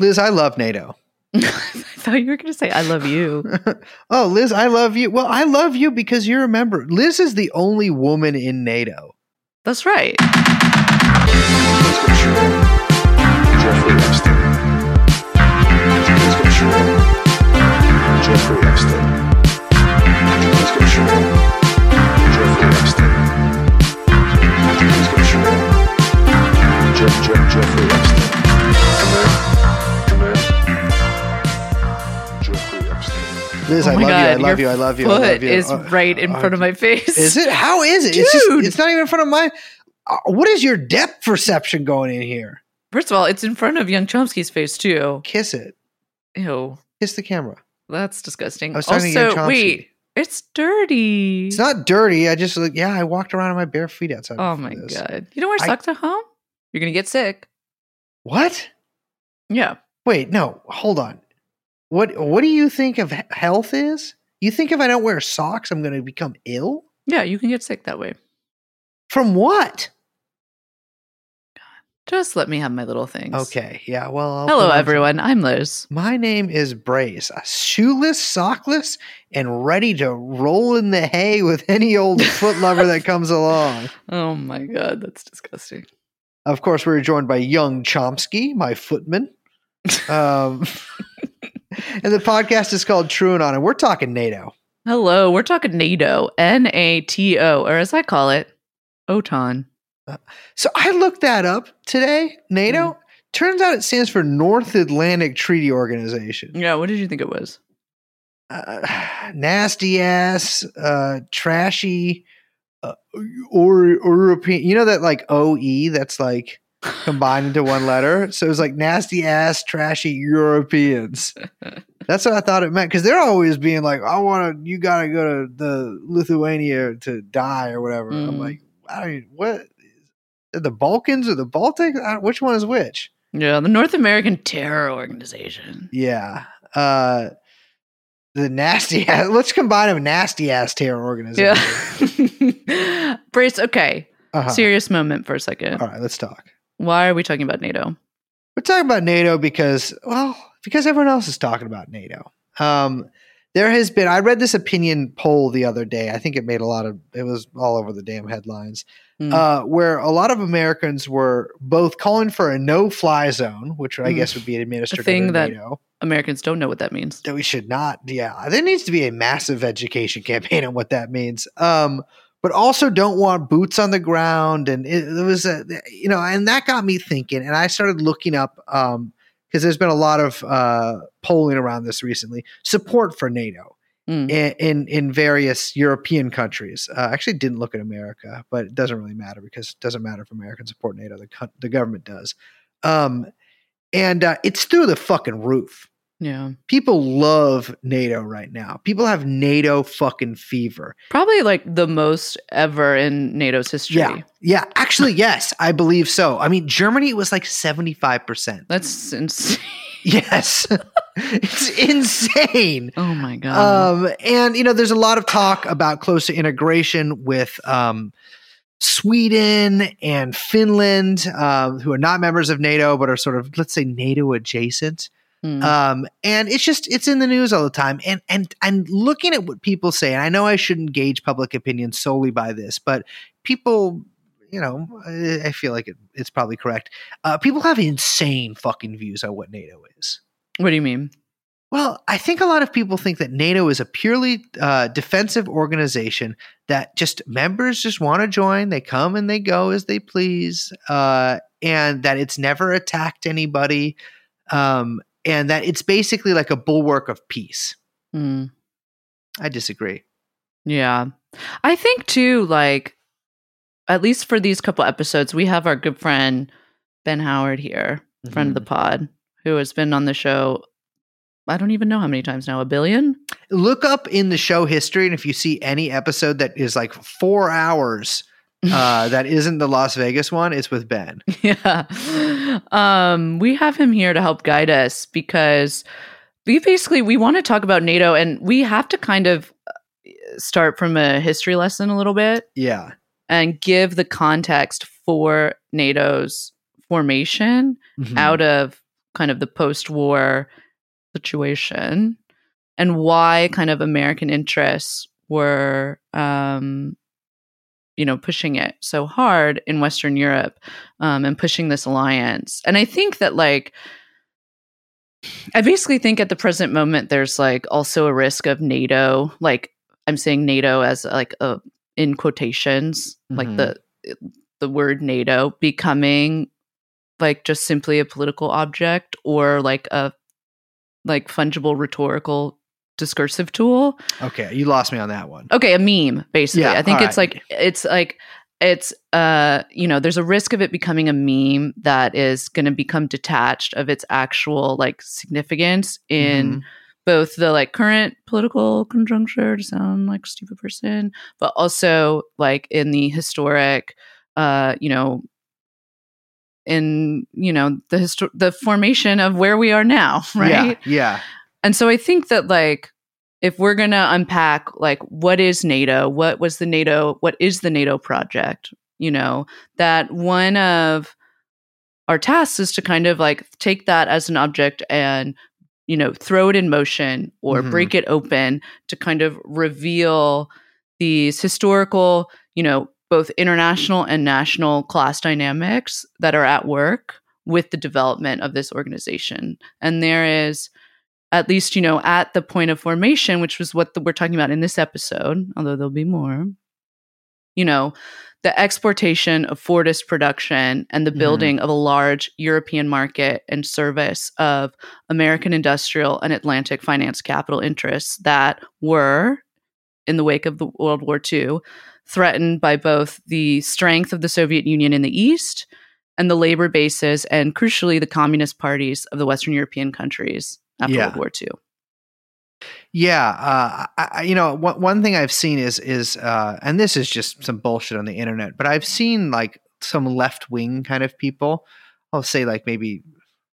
Liz, I love NATO. I thought you were going to say, I love you. oh, Liz, I love you. Well, I love you because you're a member. Liz is the only woman in NATO. That's right. Jeffrey Epstein. Liz, Oh I love you. I love you. I love you. I love you. is Uh, right in uh, front of my face. Is it? How is it? It's just. Dude. It's not even in front of my. Uh, what is your depth perception going in here? First of all, it's in front of young Chomsky's face too. Kiss it. Ew, Kiss the camera. that's disgusting. I was talking to young also, Chomsky. wait, it's dirty. It's not dirty. I just like yeah. I walked around in my bare feet outside. oh my this. god, you don't wear I- socks at home? You're gonna get sick. What? Yeah. Wait, no. Hold on. What What do you think of health is? You think if I don't wear socks, I'm going to become ill? Yeah, you can get sick that way. From what? Just let me have my little things. Okay. Yeah. Well. I'll Hello, put on some- everyone. I'm Liz. My name is Brace, a shoeless, sockless, and ready to roll in the hay with any old foot lover that comes along. Oh my god, that's disgusting. Of course, we're joined by young Chomsky, my footman. Um, and the podcast is called TrueAnon, and we're talking NATO. Hello, we're talking NATO, N A T O, or as I call it, OTAN. So I looked that up today. NATO turns out it stands for North Atlantic Treaty Organization. Yeah, what did you think it was? Uh, nasty ass, uh, trashy, uh, or European. You know that like OE that's like combined into one letter. So it was like nasty ass, trashy Europeans. That's what I thought it meant because they're always being like, "I want to, you got to go to the Lithuania to die or whatever." I'm Mm. like, I mean, what? The Balkans or the Baltic? I- Which one is which? Yeah, the North American Terror Organization. Yeah. Uh, the nasty ass. Let's combine them nasty ass terror organization. Yeah. Brace, okay. Uh-huh. Serious moment for a second. All right, let's talk. Why are we talking about NATO? We're talking about NATO because, well, because everyone else is talking about NATO. Um, there has been, I read this opinion poll the other day. I think it made a lot of, it was all over the damn headlines, Mm. uh, where a lot of Americans were both calling for a no fly zone, which I Mm. guess would be administered thing under that- NATO. Americans don't know what that means. that we should not. Yeah, there needs to be a massive education campaign on what that means. Um, but also don't want boots on the ground, and it, it was a you know, and that got me thinking, and I started looking up um because there's been a lot of uh polling around this recently support for NATO Mm. in in, in various European countries. Uh, I actually didn't look at America, but it doesn't really matter because it doesn't matter if Americans support NATO. The the government does, um, and uh, it's through the fucking roof Yeah. people love NATO right now. People have NATO fucking fever. Probably like the most ever in NATO's history. Yeah. Yeah. Actually, yes, I believe so. I mean, Germany was like 75%. That's insane. Yes. it's insane. Oh my god. Um, and, you know, there's a lot of talk about closer integration with um, Sweden and Finland, um, who are not members of NATO, but are sort of, let's say, NATO adjacent. Mm. um and it's just it's in the news all the time and and and looking at what people say and i know i shouldn't gauge public opinion solely by this but people you know i, I feel like it, it's probably correct uh, people have insane fucking views on what nato is what do you mean? well i think a lot of people think that nato is a purely uh, defensive organization that just members just want to join they come and they go as they please uh, and that it's never attacked anybody um, and that it's basically like a bulwark of peace Mm. I disagree. Yeah. I think too, like, at least for these couple episodes, we have our good friend Ben Howard here, friend of the pod, who has been on the show. I don't even know how many times now, a billion? Look up in the show history, and if you see any episode that is like four hours, uh, that isn't the Las Vegas one, it's with Ben. yeah. Um, we have him here to help guide us because we basically we want to talk about NATO and we have to kind of uh, start from a history lesson a little bit Yeah, and give the context for NATO's formation Mhm. out of kind of the post-war situation and why kind of American interests were um, you know pushing it so hard in Western Europe um, and pushing this alliance. And I think that like I basically think at the present moment there's like also a risk of NATO, like I'm saying NATO as like a in quotations, like Mhm. the the word NATO becoming like just simply a political object or like a like fungible rhetorical discursive tool. Okay, you lost me on that one. Okay, a meme basically. Yeah, I think it's right. like it's like it's uh you know there's a risk of it becoming a meme that is going to become detached of its actual like significance in Mhm. both the like current political conjuncture to sound like a stupid person but also like in the historic uh you know in you know the histo- the formation of where we are now right Yeah, yeah. And so I think that like if we're going to unpack like what is NATO, what was the NATO, what is the NATO project, you know, that one of our tasks is to kind of like take that as an object and you know throw it in motion or Mhm. break it open to kind of reveal these historical, you know, both international and national class dynamics that are at work with the development of this organization. And there is at least you know at the point of formation which was what the, we're talking about in this episode although there'll be more you know the exportation of Fordist production and the Mhm. building of a large European market and service of American industrial and Atlantic finance capital interests that were, in the wake of the World War II, threatened by both the strength of the Soviet Union in the East and the labor bases and, crucially, the communist parties of the Western European countries after Yeah. World War II. Yeah, uh, I, you know, one, one thing I've seen is is, uh, and this is just some bullshit on the internet, but I've seen like some left wing kind of people. I'll say like maybe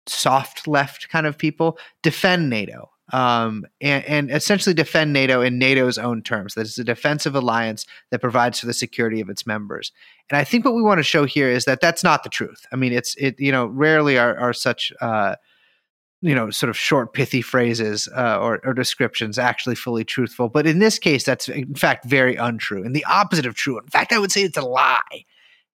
soft left kind of people defend NATO, um, and, and essentially defend NATO in NATO's own terms. That it's a defensive alliance that provides for the security of its members. And I think what we want to show here is that that's not the truth. I mean, it's it you know rarely are are such. Uh, you know, sort of short, pithy phrases uh, or, or descriptions actually fully truthful. But in this case, that's in fact very untrue and the opposite of true. In fact, I would say it's a lie.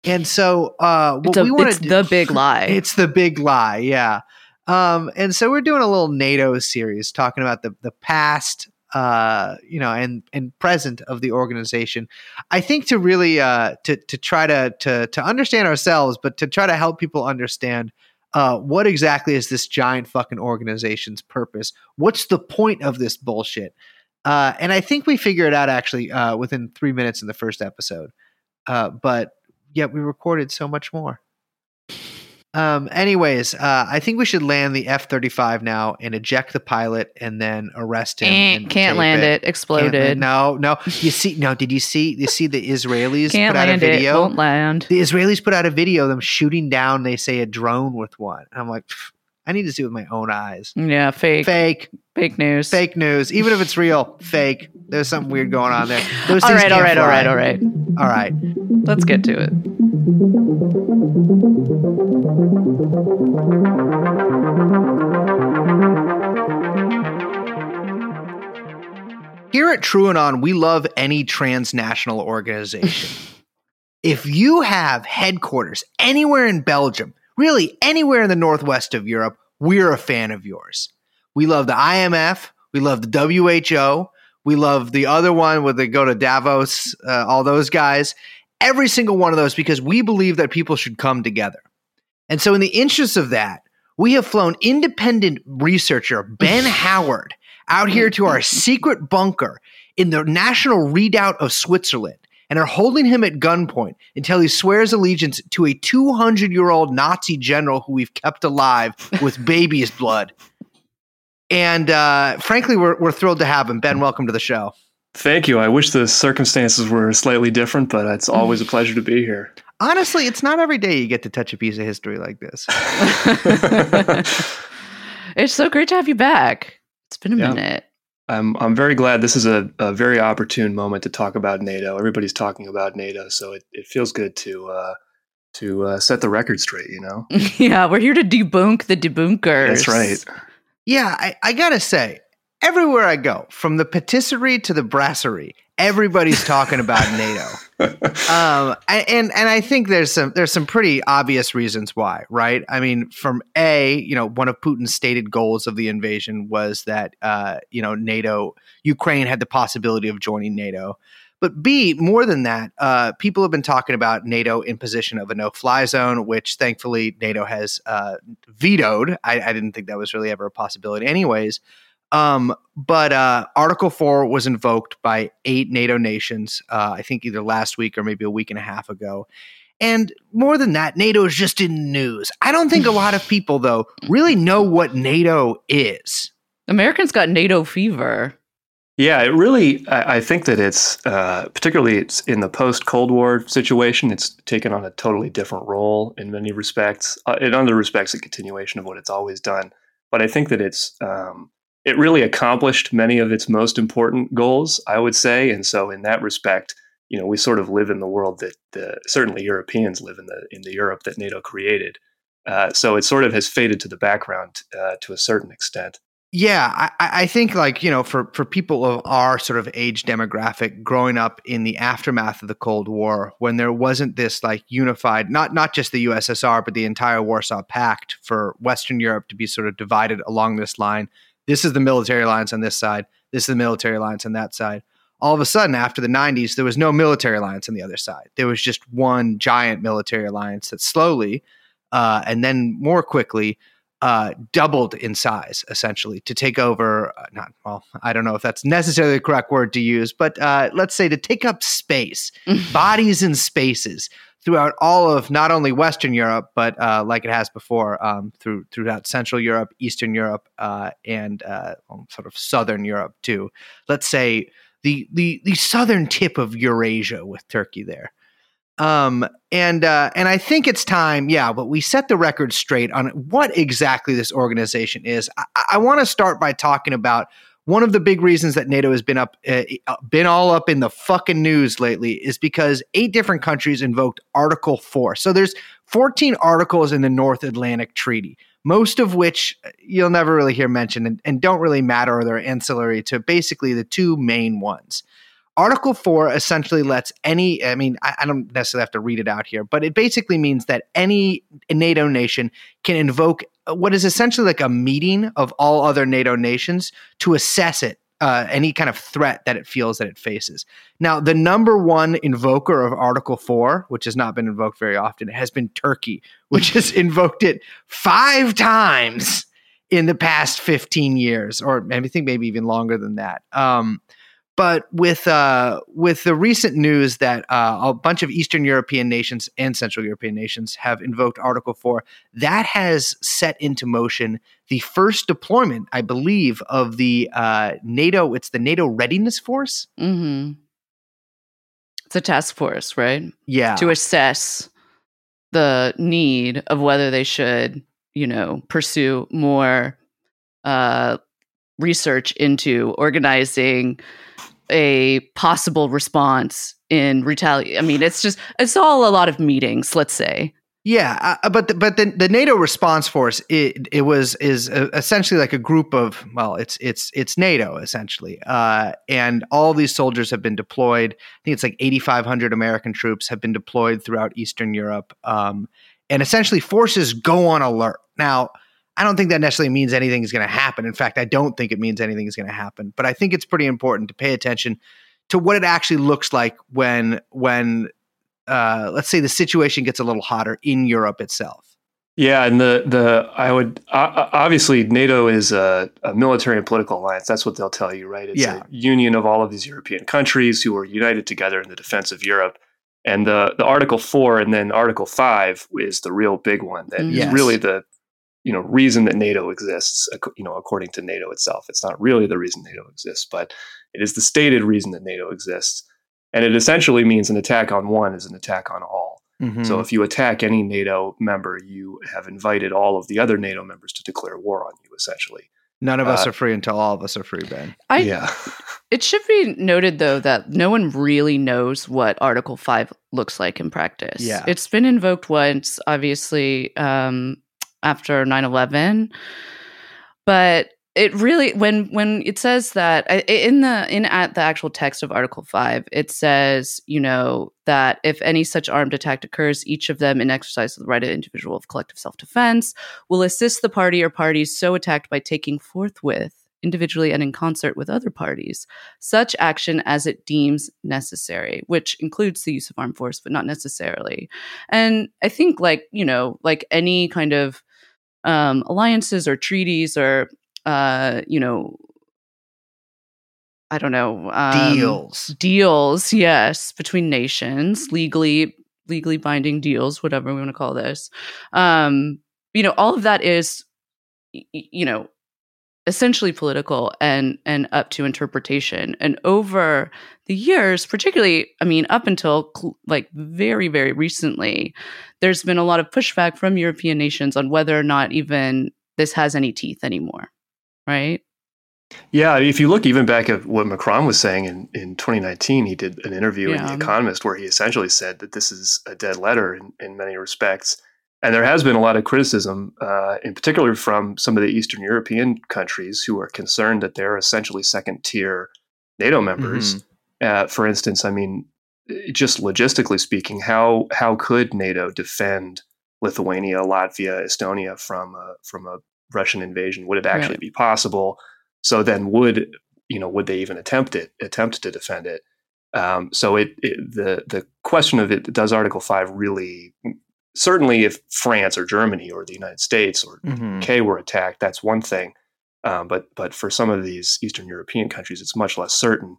And so, uh, what It's, a, we want it's to the big lie. it's the big lie, yeah. Um, and so we're doing a little NATO series talking about the the past, uh, you know, and and present of the organization. I think to really uh, to to try to to to understand ourselves, but to try to help people understand uh, what exactly is this giant fucking organization's purpose? What's the point of this bullshit? Uh, and I think we figure it out actually uh, within three minutes in the first episode. Uh, but yet we recorded so much more. Um, anyways, uh, I think we should land the F thirty five now and eject the pilot and then arrest him. Eh, and can't land it. Can't Exploded. land- No, no. You see, no. Did you see? You see the Israelis Can't put out a land it. video. Won't land. The Israelis put out a video of them shooting down. They say a drone with one. I'm like, I need to see with my own eyes. Yeah, fake. Fake, Fake news. fake news. Even if it's real, fake. There's something weird going on there. All right, all right, all right, all right. all right. Let's get to it. Here at TrueAnon, we love any transnational organization. if you have headquarters anywhere in Belgium, really anywhere in the northwest of Europe, we're a fan of yours. We love the IMF, we love the WHO, we love the other one where they go to Davos, uh, all those guys. Every single one of those because we believe that people should come together. And so, in the interest of that, we have flown independent researcher Ben Howard out here to our secret bunker in the national redoubt of Switzerland and are holding him at gunpoint until he swears allegiance to a 200 year old Nazi general who we've kept alive with baby's blood. And uh, frankly, we're, we're thrilled to have him. Ben, welcome to the show. Thank you. I wish the circumstances were slightly different, but it's always a pleasure to be here. Honestly, it's not every day you get to touch a piece of history like this. it's so great to have you back. It's been a Yeah. minute. I'm I'm very glad this is a, a very opportune moment to talk about NATO. Everybody's talking about NATO, so it, it feels good to uh, to uh, set the record straight. You know, yeah, we're here to debunk the debunkers. that's right. Yeah, I, I gotta say, everywhere I go, from the patisserie to the brasserie, everybody's talking about NATO. Um, and and I think there's some there's some pretty obvious reasons why, right? I mean, from a you know one of Putin's stated goals of the invasion was that uh, you know NATO Ukraine had the possibility of joining NATO. But B, more than that, uh, people have been talking about NATO imposition of a no-fly zone, which thankfully NATO has uh, vetoed. I, I didn't think that was really ever a possibility, anyways. Um, but uh, Article 4 was invoked by eight NATO nations, uh, I think either last week or maybe a week and a half ago. And more than that, NATO is just in the news. I don't think a lot of people, though, really know what NATO is. Americans got NATO fever. Yeah, it really. I, I think that it's uh, particularly it's in the post Cold War situation. It's taken on a totally different role in many respects. Uh, in other respects, a continuation of what it's always done. But I think that it's um, it really accomplished many of its most important goals. I would say, and so in that respect, you know, we sort of live in the world that the, certainly Europeans live in the in the Europe that NATO created. Uh, so it sort of has faded to the background uh, to a certain extent. Yeah, I, I think like you know, for for people of our sort of age demographic, growing up in the aftermath of the Cold War, when there wasn't this like unified, not not just the USSR, but the entire Warsaw Pact for Western Europe to be sort of divided along this line. This is the military alliance on this side. This is the military alliance on that side. All of a sudden, after the '90s, there was no military alliance on the other side. There was just one giant military alliance that slowly, uh, and then more quickly, uh, doubled in size essentially to take over. Uh, not well, I don't know if that's necessarily the correct word to use, but uh, let's say to take up space, bodies and spaces throughout all of not only Western Europe, but uh, like it has before, um, through throughout Central Europe, Eastern Europe, uh, and uh, well, sort of Southern Europe too. Let's say the the the southern tip of Eurasia with Turkey there. Um, and uh, and I think it's time, yeah, but we set the record straight on what exactly this organization is. I, I want to start by talking about one of the big reasons that NATO has been up, uh, been all up in the fucking news lately is because eight different countries invoked Article Four. So there's 14 articles in the North Atlantic Treaty, most of which uh, you'll never really hear mentioned and, and don't really matter or they're ancillary to basically the two main ones. Article 4 essentially lets any, I mean, I, I, don't necessarily have to read it out here, but it basically means that any NATO nation can invoke what is essentially like a meeting of all other NATO nations to assess it. Uh, any kind of threat that it feels that it faces. Now, the number one invoker of Article 4, which has not been invoked very often, has been Turkey, which has invoked it five times in the past 15 years, or I think maybe even longer than that. Um, but with uh, with the recent news that uh, a bunch of Eastern European nations and Central European nations have invoked Article Four, that has set into motion the first deployment, I believe, of the uh, NATO. It's the NATO Readiness Force. Mm-hmm. It's a task force, right? Yeah, to assess the need of whether they should, you know, pursue more uh, research into organizing a possible response in retaliation. I mean, it's just it's all a lot of meetings. Let's say. Yeah, uh, but the, but the, the NATO response force it it was is essentially like a group of well, it's it's it's NATO essentially, uh, and all these soldiers have been deployed. I think it's like eighty five hundred American troops have been deployed throughout Eastern Europe, um, and essentially forces go on alert now. I don't think that necessarily means anything is going to happen. In fact, I don't think it means anything is going to happen. But I think it's pretty important to pay attention to what it actually looks like when when uh, let's say the situation gets a little hotter in Europe itself. Yeah, and the the I would uh, obviously NATO is a, a, military and political alliance. That's what they'll tell you, right? It's yeah. a union of all of these European countries who are united together in the defense of Europe. And the the Article Four and then Article Five is the real big one. That yes. is really the you know reason that NATO exists. You know, according to NATO itself, it's not really the reason NATO exists, but it is the stated reason that NATO exists. And it essentially means an attack on one is an attack on all. Mm-hmm. So if you attack any NATO member, you have invited all of the other NATO members to declare war on you, essentially. None of us Uh, are free until all of us are free, Ben. I, yeah. It should be noted, though, that no one really knows what Article 5 looks like in practice. Yeah. It's been invoked once, obviously, um, after 9 11. But it really when when it says that in the in at the actual text of article 5 it says you know that if any such armed attack occurs each of them in exercise of the right of individual of collective self-defense will assist the party or parties so attacked by taking forthwith individually and in concert with other parties such action as it deems necessary which includes the use of armed force but not necessarily and i think like you know like any kind of um, alliances or treaties or uh, you know, I don't know, um, Deals. deals, yes, between nations, legally legally binding deals, whatever we want to call this. Um, you know, all of that is, you know, essentially political and and up to interpretation. And over the years, particularly, I mean, up until cl- like very very recently, there's been a lot of pushback from European nations on whether or not even this has any teeth anymore, right? Yeah, if you look even back at what Macron was saying in, in 2019, he did an interview in The Economist where he essentially said that this is a dead letter in, in many respects. And there has been a lot of criticism, uh, in particular from some of the Eastern European countries who are concerned that they're essentially second tier NATO members. Uh, for instance, I mean, just logistically speaking, how how could NATO defend Lithuania, Latvia, Estonia from a, from a Russian invasion? Would it actually Right. be possible? So then, would you know? Would they even attempt it? Attempt to defend it? Um, so it, it the the question of it does Article Five really certainly if France or Germany or the United States or Mhm. UK were attacked, that's one thing. Um, but but for some of these Eastern European countries, it's much less certain.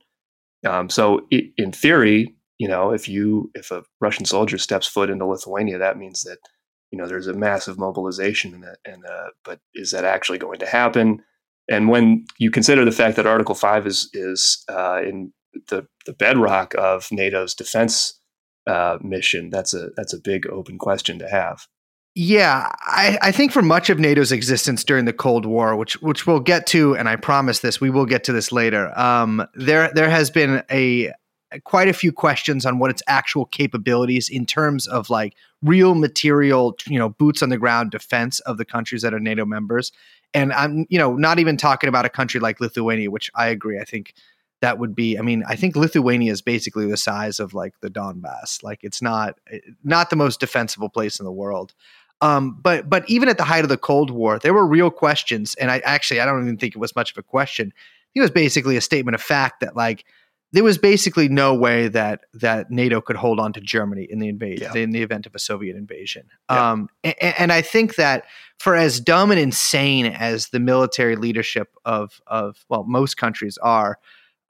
Um, so i in theory, you know, if you if a Russian soldier steps foot into Lithuania, that means that you know there's a massive mobilization, and, and uh, but is that actually going to happen? And when you consider the fact that Article Five is is uh, in the the bedrock of NATO's defense uh, mission, that's a that's a big open question to have. Yeah, I, I think for much of NATO's existence during the Cold War, which which we'll get to, and I promise this, we will get to this later. Um, there there has been a quite a few questions on what its actual capabilities in terms of like real material, you know, boots on the ground defense of the countries that are NATO members. And I'm, you know, not even talking about a country like Lithuania, which I agree. I think that would be. I mean, I think Lithuania is basically the size of like the Donbass. Like it's not not the most defensible place in the world. Um, but but even at the height of the Cold War, there were real questions, and I actually I don't even think it was much of a question. It was basically a statement of fact that like there was basically no way that that NATO could hold on to Germany in the invasion Yeah. in the event of a Soviet invasion. Yeah. Um, and, and I think that for as dumb and insane as the military leadership of of well most countries are,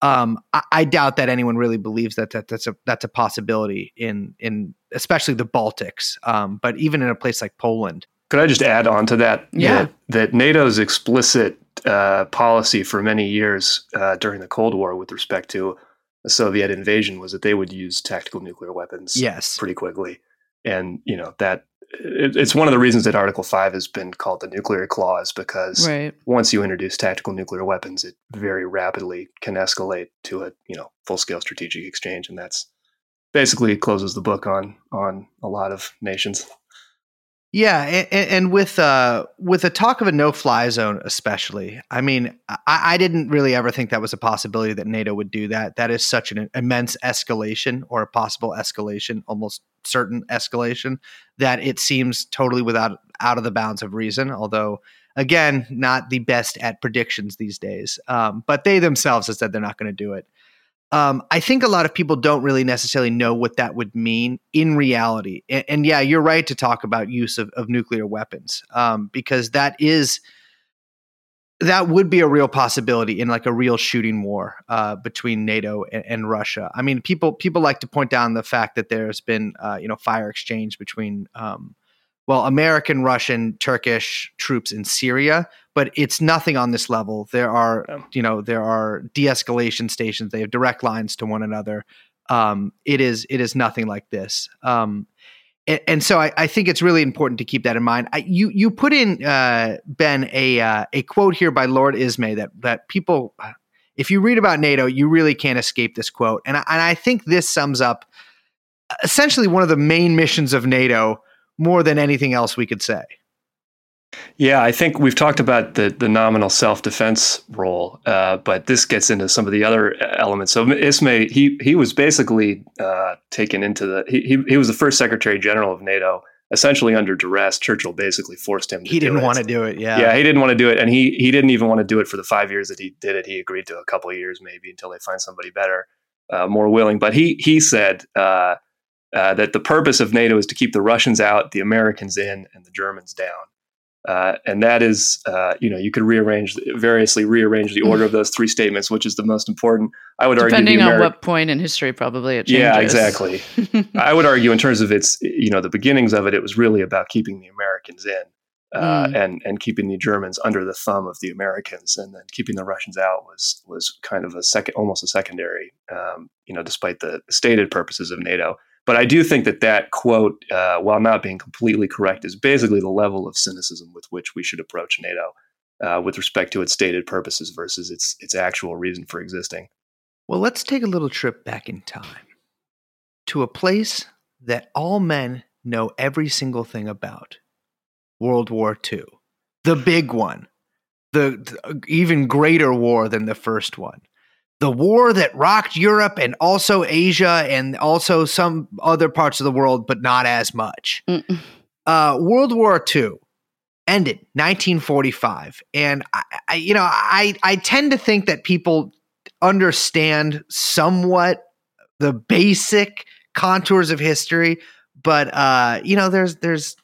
um, I, I doubt that anyone really believes that, that that's a that's a possibility in in especially the Baltics, um, but even in a place like Poland. Could I just add on to that? Yeah. That, that NATO's explicit uh, policy for many years uh, during the Cold War with respect to the Soviet invasion was that they would use tactical nuclear weapons Yes, pretty quickly. And, you know, that it's one of the reasons that Article 5 has been called the nuclear clause because Right. once you introduce tactical nuclear weapons, it very rapidly can escalate to a, you know, full scale strategic exchange. And that's basically closes the book on on a lot of nations. Yeah, and, and with uh, with the talk of a no-fly zone, especially, I mean, I, I didn't really ever think that was a possibility that NATO would do that. That is such an immense escalation, or a possible escalation, almost certain escalation, that it seems totally without out of the bounds of reason. Although, again, not the best at predictions these days. Um, but they themselves have said they're not going to do it. Um, I think a lot of people don't really necessarily know what that would mean in reality. And, and yeah, you're right to talk about use of, of nuclear weapons um, because that is that would be a real possibility in like a real shooting war uh, between NATO and, and, Russia. I mean, people people like to point down the fact that there's been uh, you know fire exchange between um, well American, Russian, Turkish troops in Syria, but it's nothing on this level. There are you know there are de-escalation stations. They have direct lines to one another. Um, it is it is nothing like this. Um, and, and so I, I, think it's really important to keep that in mind. I, you you put in uh, Ben a uh, a quote here by Lord Ismay that that people, if you read about NATO, you really can't escape this quote, and I, and I think this sums up essentially one of the main missions of NATO more than anything else we could say. Yeah, I think we've talked about the the nominal self defense role, uh, but this gets into some of the other elements. So Ismay, he he was basically uh, taken into the he, he, was the first Secretary General of NATO, essentially under duress. Churchill basically forced him. he didn't want to do it. Yeah, yeah, he didn't want to do it, and he he didn't even want to do it for the five years that he did it. He agreed to a couple of years maybe until they find somebody better, uh, more willing. But he he said. Uh, that the purpose of NATO is to keep the Russians out, the Americans in, and the Germans down. Uh, and that is, uh, you know, you could rearrange variously rearrange the order of those three statements, which is the most important. I would depending argue, depending on what point in history, probably it changes. Yeah, exactly. I would argue, in terms of its, you know, the beginnings of it, it was really about keeping the Americans in uh, mm. and and keeping the Germans under the thumb of the Americans, and then keeping the Russians out was was kind of a second, almost a secondary, um, you know, despite the stated purposes of NATO. But I do think that that quote, uh, while not being completely correct, is basically the level of cynicism with which we should approach NATO uh, with respect to its stated purposes versus its its actual reason for existing. Well, let's take a little trip back in time to a place that all men know every single thing about World War II, the big one, the, the even greater war than the first one the war that rocked Europe and also Asia and also some other parts of the world, but not as much. Uh, world War II ended 1945, and I, I, you know, I I tend to think that people understand somewhat the basic contours of history, but uh, you know, there's there's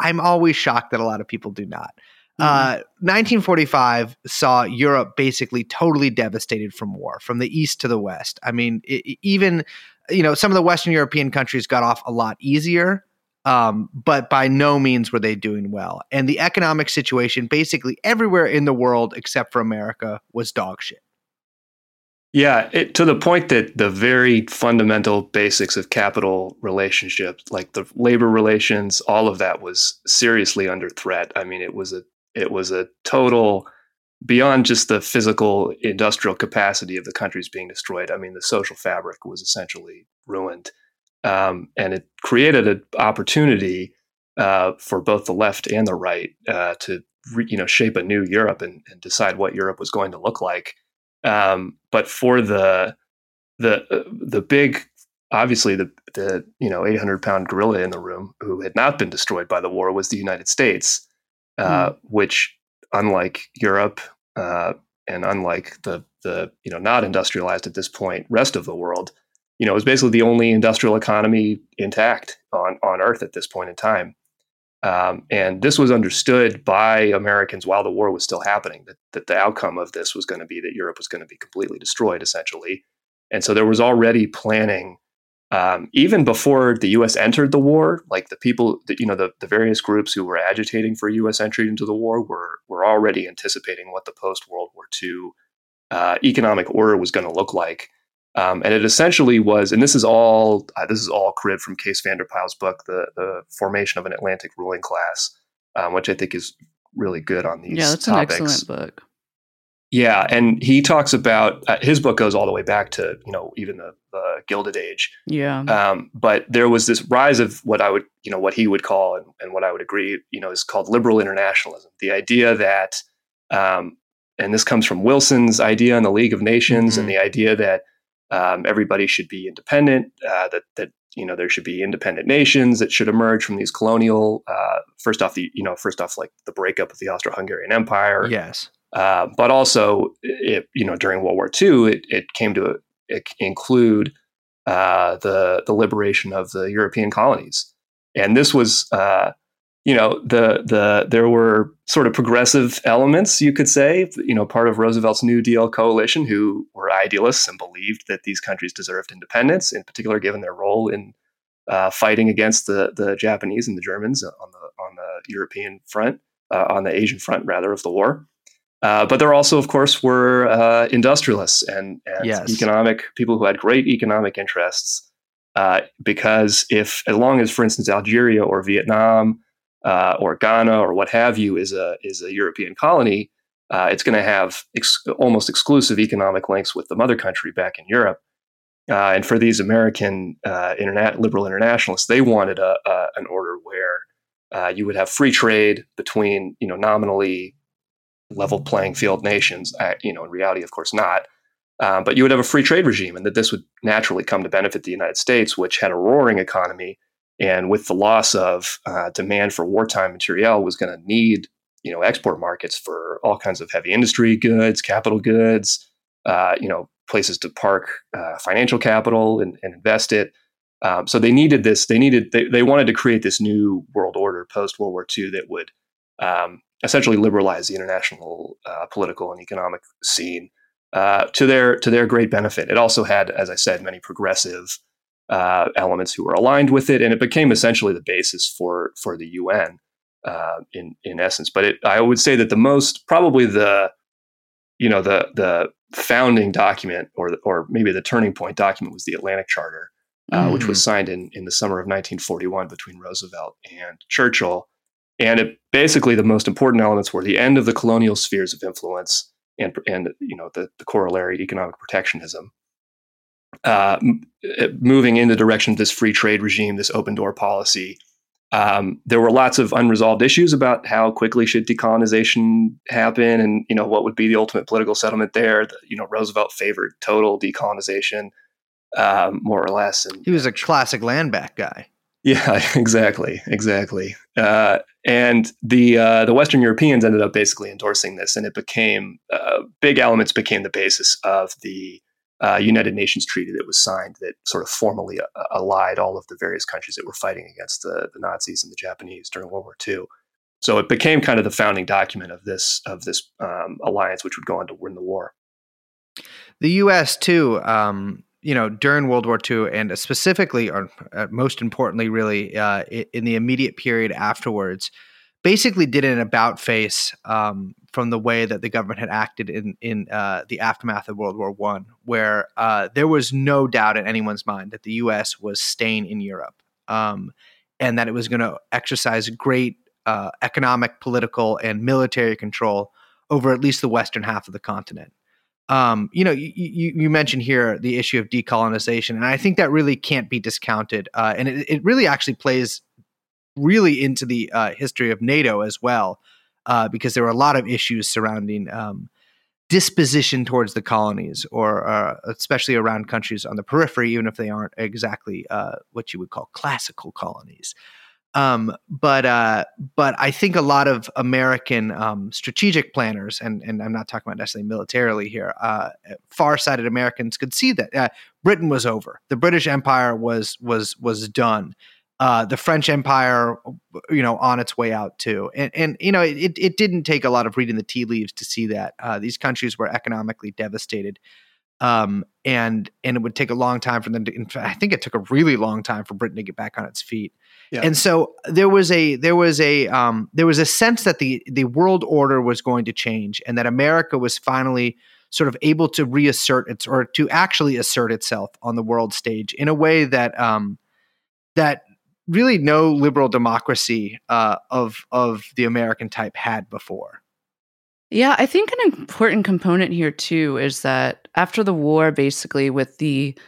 I'm always shocked that a lot of people do not. 1945 mm-hmm. uh, saw Europe basically totally devastated from war, from the east to the west. I mean, it, even you know some of the Western European countries got off a lot easier, um, but by no means were they doing well. And the economic situation, basically everywhere in the world except for America, was dog shit. Yeah, it, to the point that the very fundamental basics of capital relationships, like the labor relations, all of that was seriously under threat. I mean, it was a it was a total beyond just the physical industrial capacity of the countries being destroyed. I mean, the social fabric was essentially ruined, um, and it created an opportunity uh, for both the left and the right uh, to re, you know shape a new Europe and, and, decide what Europe was going to look like. Um, but for the the uh, the big obviously the the you know 800 pound gorilla in the room who had not been destroyed by the war was the United States uh, mm. which, unlike Europe uh, and unlike the the you know not industrialized at this point rest of the world, you know, was basically the only industrial economy intact on on Earth at this point in time. Um, and this was understood by Americans while the war was still happening that, that the outcome of this was going to be that Europe was going to be completely destroyed, essentially. And so there was already planning um, even before the U.S. entered the war, like the people, that, you know, the, the various groups who were agitating for U.S. entry into the war were were already anticipating what the post World War II uh, economic order was going to look like, um, and it essentially was. And this is all uh, this is all cribbed from Kees van der Pijl's book, the the formation of an Atlantic ruling class, um, which I think is really good on these. Yeah, that's topics. an excellent book. Yeah, and he talks about uh, his book goes all the way back to you know even the, the Gilded Age. Yeah. Um, but there was this rise of what I would you know what he would call and, and what I would agree you know is called liberal internationalism. The idea that um, and this comes from Wilson's idea in the League of Nations mm-hmm. and the idea that um, everybody should be independent. Uh, that that you know there should be independent nations that should emerge from these colonial. Uh, first off, the you know first off like the breakup of the Austro-Hungarian Empire. Yes uh, but also, it, you know, during World War II, it, it came to it include uh, the the liberation of the European colonies, and this was, uh, you know, the the there were sort of progressive elements, you could say, you know, part of Roosevelt's New Deal coalition who were idealists and believed that these countries deserved independence, in particular, given their role in uh, fighting against the the Japanese and the Germans on the on the European front, uh, on the Asian front rather of the war. Uh, but there also, of course, were uh, industrialists and, and yes. economic people who had great economic interests uh, because if, as long as, for instance, Algeria or Vietnam uh, or Ghana or what have you is a is a European colony, uh, it's going to have ex- almost exclusive economic links with the mother country back in Europe. Uh, and for these American uh, interna- liberal internationalists, they wanted a, a an order where uh, you would have free trade between, you know, nominally level playing field nations. you know, in reality, of course, not. Um, but you would have a free trade regime, and that this would naturally come to benefit the United States, which had a roaring economy, and with the loss of uh, demand for wartime materiel, was going to need you know export markets for all kinds of heavy industry goods, capital goods, uh, you know places to park uh, financial capital and, and invest it. Um, so they needed this. They needed. They, they wanted to create this new world order post World War II that would um, essentially liberalize the international uh, political and economic scene uh, to their to their great benefit. It also had, as I said, many progressive uh, elements who were aligned with it, and it became essentially the basis for for the UN uh, in in essence. But it, I would say that the most probably the you know the the founding document or or maybe the turning point document was the Atlantic Charter, uh, mm. which was mm. signed in in the summer of 1941 between Roosevelt and Churchill. And it, basically, the most important elements were the end of the colonial spheres of influence and, and you know the, the corollary economic protectionism, uh, moving in the direction of this free trade regime, this open door policy. Um, there were lots of unresolved issues about how quickly should decolonization happen, and you know what would be the ultimate political settlement there. The, you know Roosevelt favored total decolonization, um, more or less. And he was a classic land back guy. Yeah, exactly, exactly. Uh, and the uh, the Western Europeans ended up basically endorsing this, and it became uh, big elements became the basis of the uh, United Nations treaty that was signed that sort of formally uh, allied all of the various countries that were fighting against the, the Nazis and the Japanese during World War II. So it became kind of the founding document of this of this um, alliance, which would go on to win the war. The U.S. too. Um, you know, during World War II, and specifically, or uh, most importantly, really, uh, in the immediate period afterwards, basically did an about face um, from the way that the government had acted in in uh, the aftermath of World War One, where uh, there was no doubt in anyone's mind that the U.S. was staying in Europe, um, and that it was going to exercise great uh, economic, political, and military control over at least the western half of the continent um, you know, you, you, mentioned here the issue of decolonization, and I think that really can't be discounted. Uh, and it, it, really actually plays really into the uh, history of NATO as well, uh, because there were a lot of issues surrounding um, disposition towards the colonies, or uh, especially around countries on the periphery, even if they aren't exactly uh, what you would call classical colonies. Um, but uh, but I think a lot of American um, strategic planners, and and I'm not talking about necessarily militarily here, uh, far-sighted Americans could see that uh, Britain was over. The British Empire was was was done. Uh, the French Empire, you know, on its way out too, and and you know, it it didn't take a lot of reading the tea leaves to see that uh, these countries were economically devastated um, and and it would take a long time for them to. In fact, I think it took a really long time for Britain to get back on its feet. Yeah. And so there was a there was a um, there was a sense that the the world order was going to change, and that America was finally sort of able to reassert its or to actually assert itself on the world stage in a way that um, that really no liberal democracy uh, of of the American type had before. Yeah, I think an important component here too is that after the war, basically with the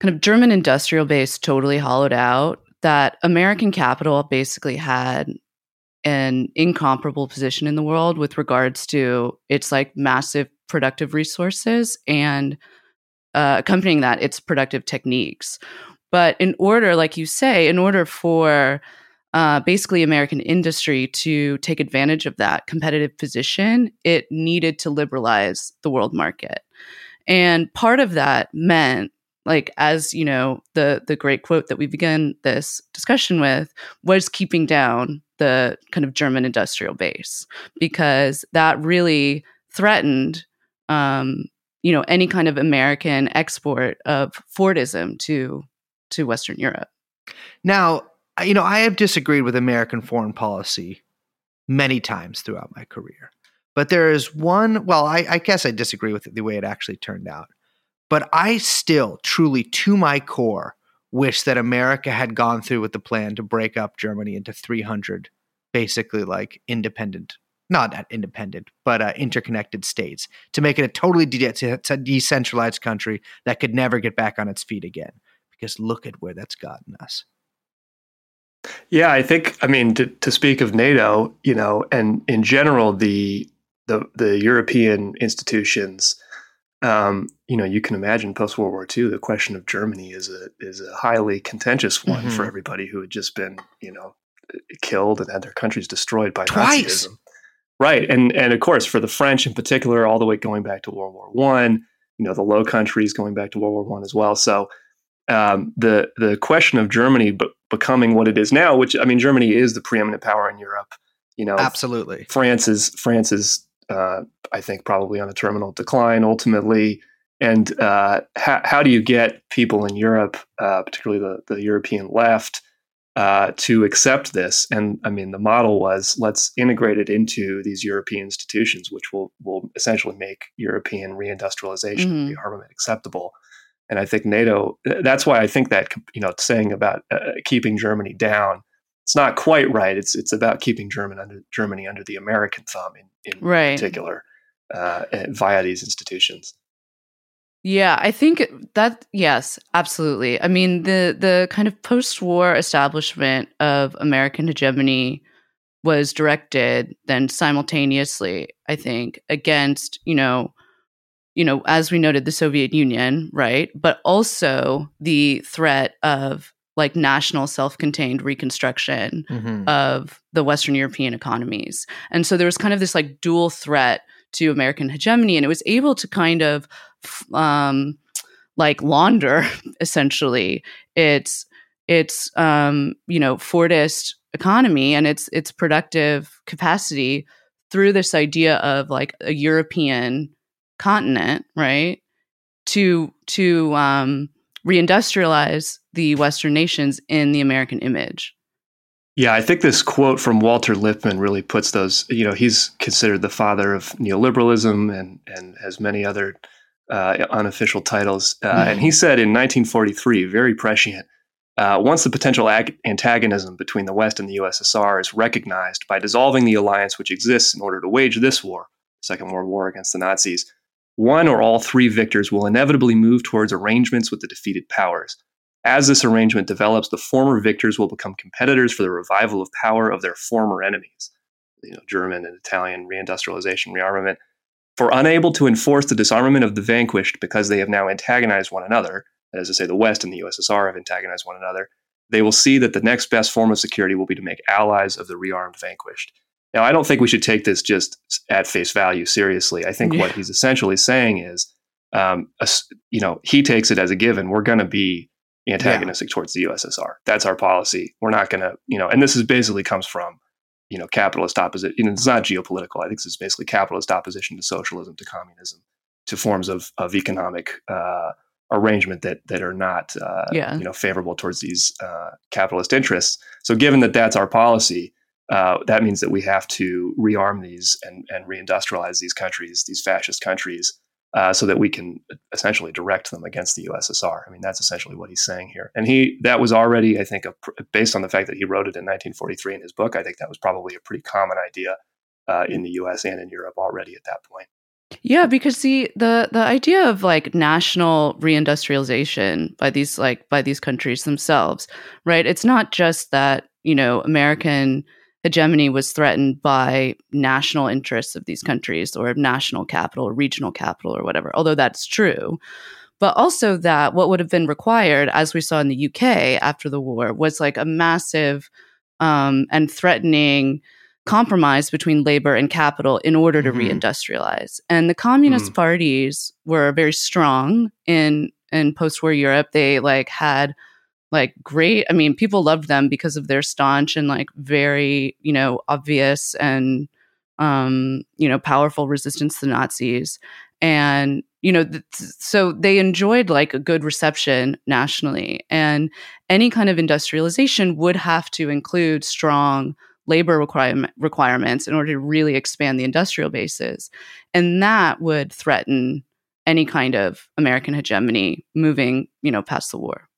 kind of German industrial base totally hollowed out, that American capital basically had an incomparable position in the world with regards to its like massive productive resources and uh, accompanying that its productive techniques. But in order, like you say, in order for uh, basically American industry to take advantage of that competitive position, it needed to liberalize the world market. And part of that meant like as you know the the great quote that we began this discussion with was keeping down the kind of german industrial base because that really threatened um, you know any kind of american export of fordism to to western europe now you know, I have disagreed with American foreign policy many times throughout my career. But there is one, well, I, I guess I disagree with the way it actually turned out. But I still, truly, to my core, wish that America had gone through with the plan to break up Germany into 300 basically like independent not that independent, but uh, interconnected states to make it a totally de- decentralized country that could never get back on its feet again. Because look at where that's gotten us. Yeah, I think. I mean, to, to speak of NATO, you know, and in general, the the the European institutions um, you know, you can imagine post World War II, the question of Germany is a is a highly contentious one mm-hmm. for everybody who had just been, you know, killed and had their countries destroyed by Twice. Nazism. Right, and and of course for the French in particular, all the way going back to World War One, you know, the Low Countries going back to World War One as well. So um, the the question of Germany b- becoming what it is now, which I mean, Germany is the preeminent power in Europe. You know, absolutely. France is France is uh, I think probably on a terminal decline ultimately. And uh, how, how do you get people in Europe, uh, particularly the, the European left, uh, to accept this? And I mean, the model was let's integrate it into these European institutions, which will will essentially make European reindustrialization, mm-hmm. rearmament acceptable. And I think NATO. That's why I think that you know saying about uh, keeping Germany down it's not quite right. It's it's about keeping German under Germany under the American thumb in, in right. particular uh, via these institutions. Yeah, I think that yes, absolutely. I mean the the kind of post-war establishment of American hegemony was directed then simultaneously, I think, against, you know, you know, as we noted, the Soviet Union, right? But also the threat of like national self-contained reconstruction mm-hmm. of the western european economies and so there was kind of this like dual threat to american hegemony and it was able to kind of um like launder essentially its its um you know fordist economy and its its productive capacity through this idea of like a european continent right to to um reindustrialize the Western nations in the American image. Yeah, I think this quote from Walter Lippmann really puts those, you know, he's considered the father of neoliberalism and, and has many other uh, unofficial titles. Uh, mm-hmm. And he said in 1943, very prescient, uh, once the potential ag- antagonism between the West and the USSR is recognized by dissolving the alliance which exists in order to wage this war, Second World War against the Nazis, one or all three victors will inevitably move towards arrangements with the defeated powers. As this arrangement develops, the former victors will become competitors for the revival of power of their former enemies, you know, German and Italian reindustrialization, rearmament. For unable to enforce the disarmament of the vanquished because they have now antagonized one another, that is to say, the West and the USSR have antagonized one another, they will see that the next best form of security will be to make allies of the rearmed vanquished. Now, I don't think we should take this just at face value seriously. I think yeah. what he's essentially saying is, um, you know, he takes it as a given. We're going to be antagonistic yeah. towards the USSR. That's our policy. We're not going to, you know, and this is basically comes from, you know, capitalist opposition. You know, it's not geopolitical. I think this is basically capitalist opposition to socialism, to communism, to forms of of economic uh, arrangement that that are not, uh, yeah. you know, favorable towards these uh, capitalist interests. So, given that that's our policy. Uh, that means that we have to rearm these and, and reindustrialize these countries, these fascist countries, uh, so that we can essentially direct them against the USSR. I mean, that's essentially what he's saying here. And he that was already, I think, a, based on the fact that he wrote it in 1943 in his book. I think that was probably a pretty common idea uh, in the U.S. and in Europe already at that point. Yeah, because the the the idea of like national reindustrialization by these like by these countries themselves, right? It's not just that you know American hegemony was threatened by national interests of these countries or national capital or regional capital or whatever, although that's true. But also, that what would have been required, as we saw in the UK after the war, was like a massive um, and threatening compromise between labor and capital in order to mm-hmm. reindustrialize. And the communist mm. parties were very strong in in post-war Europe. They like had like great i mean people loved them because of their staunch and like very you know obvious and um you know powerful resistance to the nazis. And you know th- so they enjoyed like a good reception nationally. And any kind of industrialization would have to include strong labor requirement, requirements in order to really expand the industrial bases. And that would threaten any kind of american hegemony moving you know past the war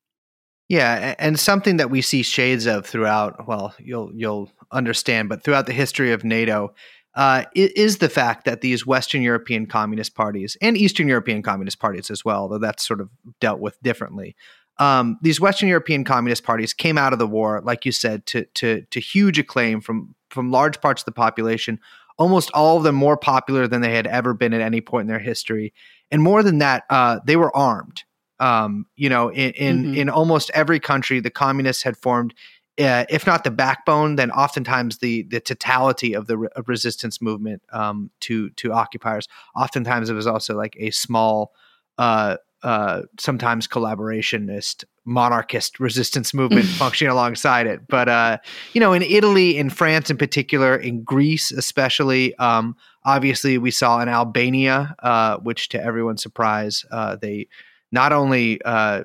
Yeah, and something that we see shades of throughout. Well, you'll you'll understand, but throughout the history of NATO, uh, is the fact that these Western European communist parties and Eastern European communist parties as well, though that's sort of dealt with differently. Um, these Western European communist parties came out of the war, like you said, to to to huge acclaim from from large parts of the population. Almost all of them more popular than they had ever been at any point in their history, and more than that, uh, they were armed um, you know, in in, Mhm. in almost every country, the communists had formed, uh, if not the backbone, then oftentimes the the totality of the re- resistance movement um, to to occupiers. Oftentimes, it was also like a small, uh, uh, sometimes collaborationist monarchist resistance movement functioning alongside it. But uh, you know, in Italy, in France, in particular, in Greece, especially. Um, Obviously, we saw in Albania, uh, which, to everyone's surprise, uh, they not only uh,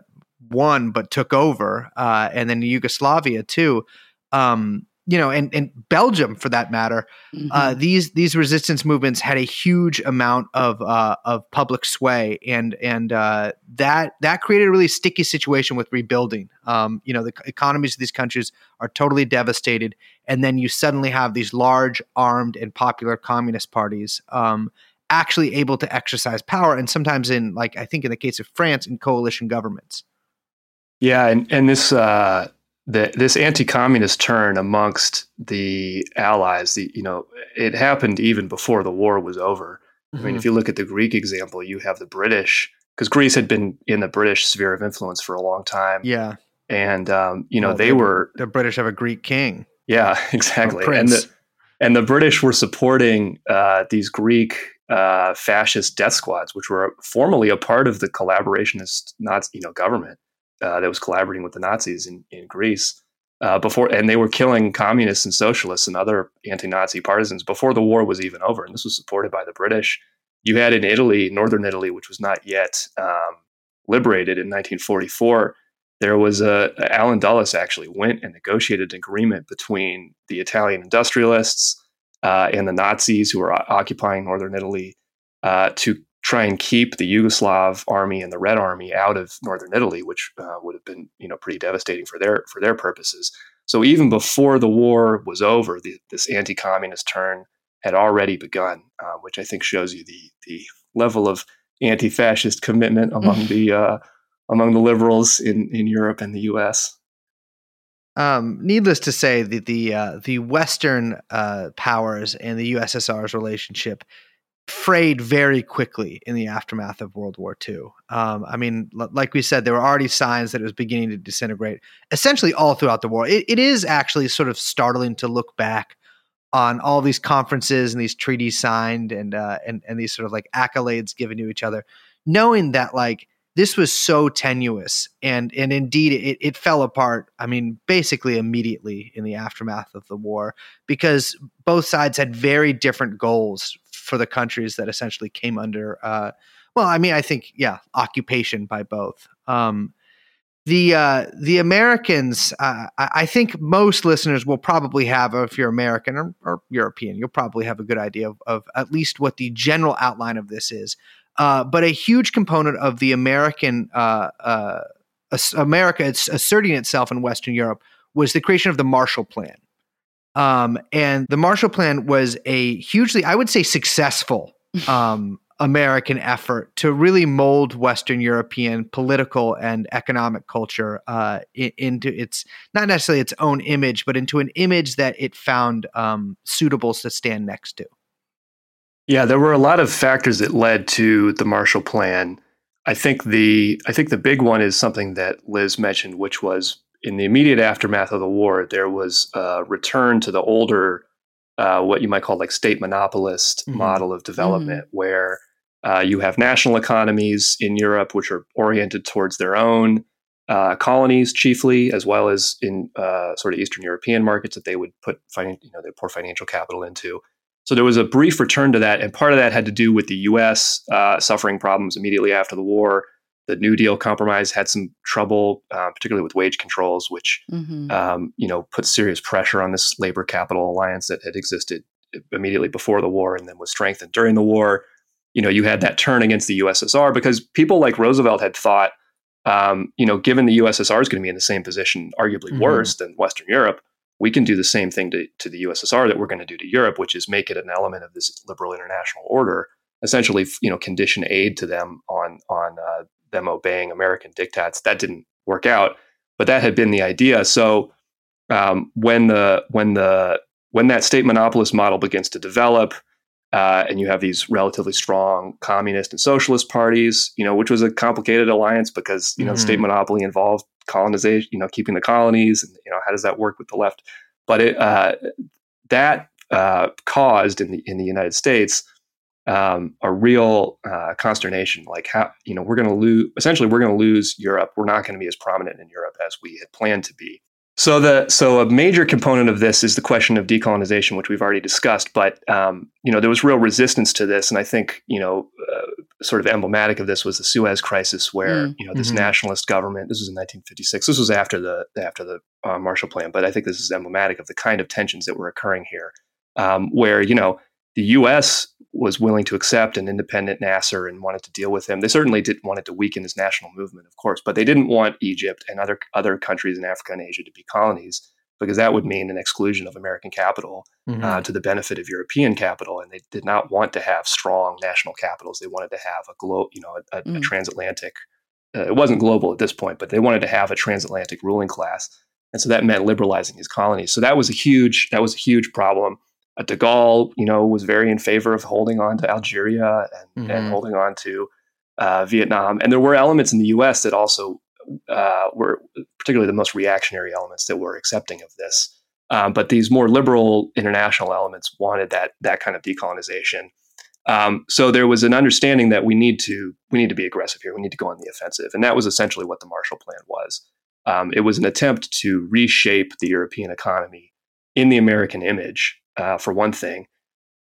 won but took over, uh, and then Yugoslavia too. Um, you know, and and Belgium for that matter. Uh, Mhm. these these resistance movements had a huge amount of uh, of public sway, and and uh, that that created a really sticky situation with rebuilding. Um, you know, the economies of these countries are totally devastated, and then you suddenly have these large, armed, and popular communist parties. Um, actually able to exercise power and sometimes in like i think in the case of france in coalition governments. Yeah, and and this uh, the this anti-communist turn amongst the allies, the you know, it happened even before the war was over. I mean, if you look at the Greek example, you have the British because Greece had been in the British sphere of influence for a long time, yeah. And um, you know Well, they the- were the british have a greek king. Yeah exactly, and prince. the and the British were supporting uh, these Greek uh, fascist death squads, which were formerly a part of the collaborationist Nazi, you know, government uh, that was collaborating with the Nazis in, in Greece uh, before, and they were killing communists and socialists and other anti-Nazi partisans before the war was even over. And this was supported by the British. You had in Italy, northern Italy, which was not yet um, liberated in 1944. There was a Allen Dulles actually went and negotiated an agreement between the Italian industrialists uh, and the Nazis who were occupying northern Italy uh, to try and keep the Yugoslav army and the Red Army out of northern Italy, which uh, would have been you know pretty devastating for their for their purposes. So even before the war was over, the, this anti-communist turn had already begun, uh, which I think shows you the the level of anti-fascist commitment among the uh, among the liberals in in Europe and the U.S. Um, needless to say, the the uh, the Western uh, powers and the USSR's relationship frayed very quickly in the aftermath of World War II. Um, I mean, l- like we said, there were already signs that it was beginning to disintegrate, essentially all throughout the war. It, it is actually sort of startling to look back on all these conferences and these treaties signed and uh, and and these sort of like accolades given to each other, knowing that like this was so tenuous and and indeed it, it fell apart i mean basically immediately in the aftermath of the war because both sides had very different goals for the countries that essentially came under uh, well i mean i think yeah occupation by both um, the uh, the Americans, uh, I, think most listeners will probably have, if you're American or, or European, you'll probably have a good idea of, of at least what the general outline of this is. Uh, but a huge component of the American uh, uh, America it's asserting itself in Western Europe was the creation of the Marshall Plan. Um, and the Marshall Plan was a hugely, I would say, successful um, American effort to really mold Western European political and economic culture uh, into its not necessarily its own image, but into an image that it found um, suitable to stand next to. Yeah, there were a lot of factors that led to the Marshall Plan. I think the I think the big one is something that Liz mentioned, which was in the immediate aftermath of the war, there was a return to the older, uh, what you might call like state monopolist Mhm. model of development, where uh, you have national economies in Europe which are oriented towards their own uh, colonies chiefly, as well as in uh, sort of Eastern European markets that they would put finan- you know they pour financial capital into. So there was a brief return to that, and part of that had to do with the U.S. Uh, suffering problems immediately after the war. The New Deal compromise had some trouble, uh, particularly with wage controls, which Mhm. um, you know put serious pressure on this labor capital alliance that had existed immediately before the war and then was strengthened during the war. You know, you had that turn against the USSR because people like Roosevelt had thought um, you know, given the USSR is going to be in the same position, arguably Mhm. worse than Western Europe, we can do the same thing to, to the USSR that we're going to do to Europe, which is make it an element of this liberal international order. Essentially, you know, condition aid to them on on uh, them obeying American diktats. That didn't work out, but that had been the idea. So um, when the when the when that state monopolist model begins to develop, uh, and you have these relatively strong communist and socialist parties, you know, which was a complicated alliance because you know Mhm. state monopoly involved colonization, you know, keeping the colonies, and you know how does that work with the left? But it uh, that uh, caused in the in the United States um, a real uh, consternation. Like how you know we're going to lose. Essentially, we're going to lose Europe. We're not going to be as prominent in Europe as we had planned to be. So the so a major component of this is the question of decolonization, which we've already discussed. But um, you know there was real resistance to this, and I think you know uh, sort of emblematic of this was the Suez Crisis, where Mm. you know this Mhm. nationalist government. This was in 1956. This was after the after the uh, Marshall Plan, but I think this is emblematic of the kind of tensions that were occurring here, um, where you know the U.S. was willing to accept an independent Nasser and wanted to deal with him. They certainly didn't want it to weaken his national movement, of course, but they didn't want Egypt and other other countries in Africa and Asia to be colonies because that would mean an exclusion of American capital Mhm. uh, to the benefit of European capital, and they did not want to have strong national capitals. They wanted to have a glo- you know, a, a, a Mm. transatlantic. Uh, it wasn't global at this point, but they wanted to have a transatlantic ruling class, and so that meant liberalizing these colonies. So that was a huge that was a huge problem. Uh, de Gaulle, you know, was very in favor of holding on to Algeria and, and Mhm. holding on to uh, Vietnam, and there were elements in the U.S. that also uh, were particularly the most reactionary elements that were accepting of this. Um, but these more liberal international elements wanted that that kind of decolonization. Um, so there was an understanding that we need to we need to be aggressive here. We need to go on the offensive, and that was essentially what the Marshall Plan was. Um, it was an attempt to reshape the European economy in the American image, uh, for one thing,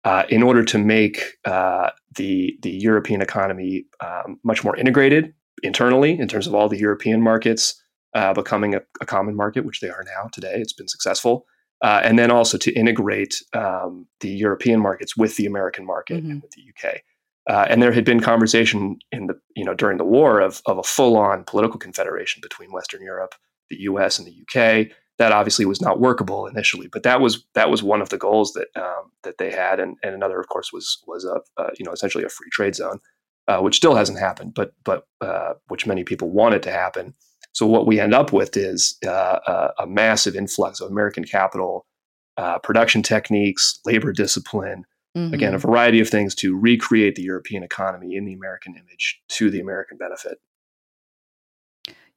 uh, in order to make uh, the the European economy um, much more integrated internally in terms of all the European markets uh, becoming a, a common market, which they are now today. It's been successful, uh, and then also to integrate um, the European markets with the American market Mhm. and with the UK. Uh, and there had been conversation in the you know during the war of of a full on political confederation between Western Europe, the U.S. and the UK. That obviously was not workable initially, but that was that was one of the goals that um, that they had, and, and another, of course, was was a, uh you know essentially a free trade zone, uh, which still hasn't happened, but but uh, which many people wanted to happen. So what we end up with is uh, a, a massive influx of American capital, uh, production techniques, labor discipline, again, a Mhm. variety of things to recreate the European economy in the American image to the American benefit.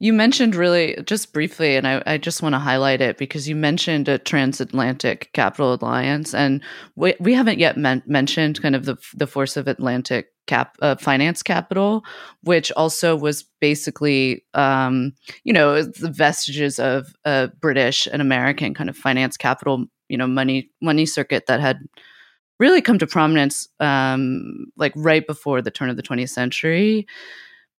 You mentioned really just briefly, and I, I just want to highlight it because you mentioned a transatlantic capital alliance, and we, we haven't yet men- mentioned kind of the the force of Atlantic cap uh, finance capital, which also was basically um, you know the vestiges of a British and American kind of finance capital, you know money money circuit that had really come to prominence um, like right before the turn of the 20th century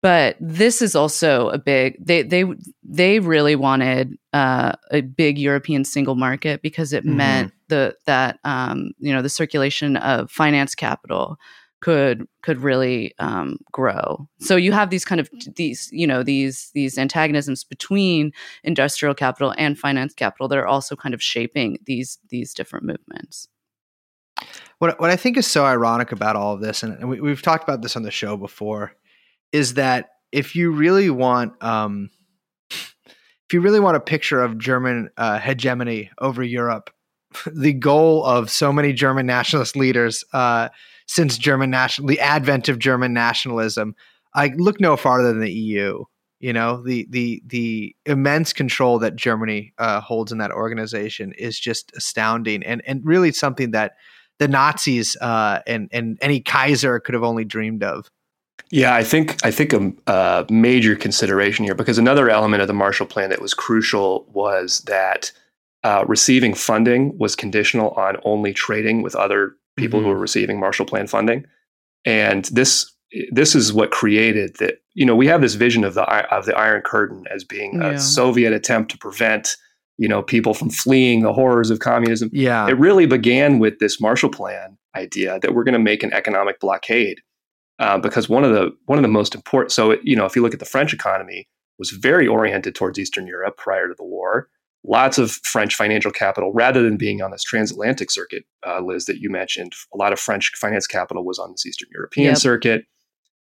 but this is also a big they they they really wanted uh, a big European single market because it Mhm. meant the that um, you know the circulation of finance capital could could really um, grow. So you have these kind of these you know these these antagonisms between industrial capital and finance capital that are also kind of shaping these these different movements. What what I think is so ironic about all of this, and we, we've talked about this on the show before, is that if you really want, um, if you really want a picture of German uh, hegemony over Europe, the goal of so many German nationalist leaders uh, since German national, the advent of German nationalism, I look no farther than the EU. You know, the the the immense control that Germany uh, holds in that organization is just astounding, and and really something that the Nazis uh, and and any Kaiser could have only dreamed of. Yeah, I think I think a, a major consideration here because another element of the Marshall Plan that was crucial was that uh, receiving funding was conditional on only trading with other people Mhm. who were receiving Marshall Plan funding, and this this is what created that. You know, we have this vision of the of the Iron Curtain as being Yeah. a Soviet attempt to prevent you know people from fleeing the horrors of communism. Yeah, It really began with this Marshall Plan idea that we're going to make an economic blockade uh, because one of the one of the most important. So you know, if you look at the French economy, was very oriented towards Eastern Europe prior to the war. Lots of French financial capital, rather than being on this transatlantic circuit, uh, Liz, that you mentioned, a lot of French finance capital was on this Eastern European Yep. circuit.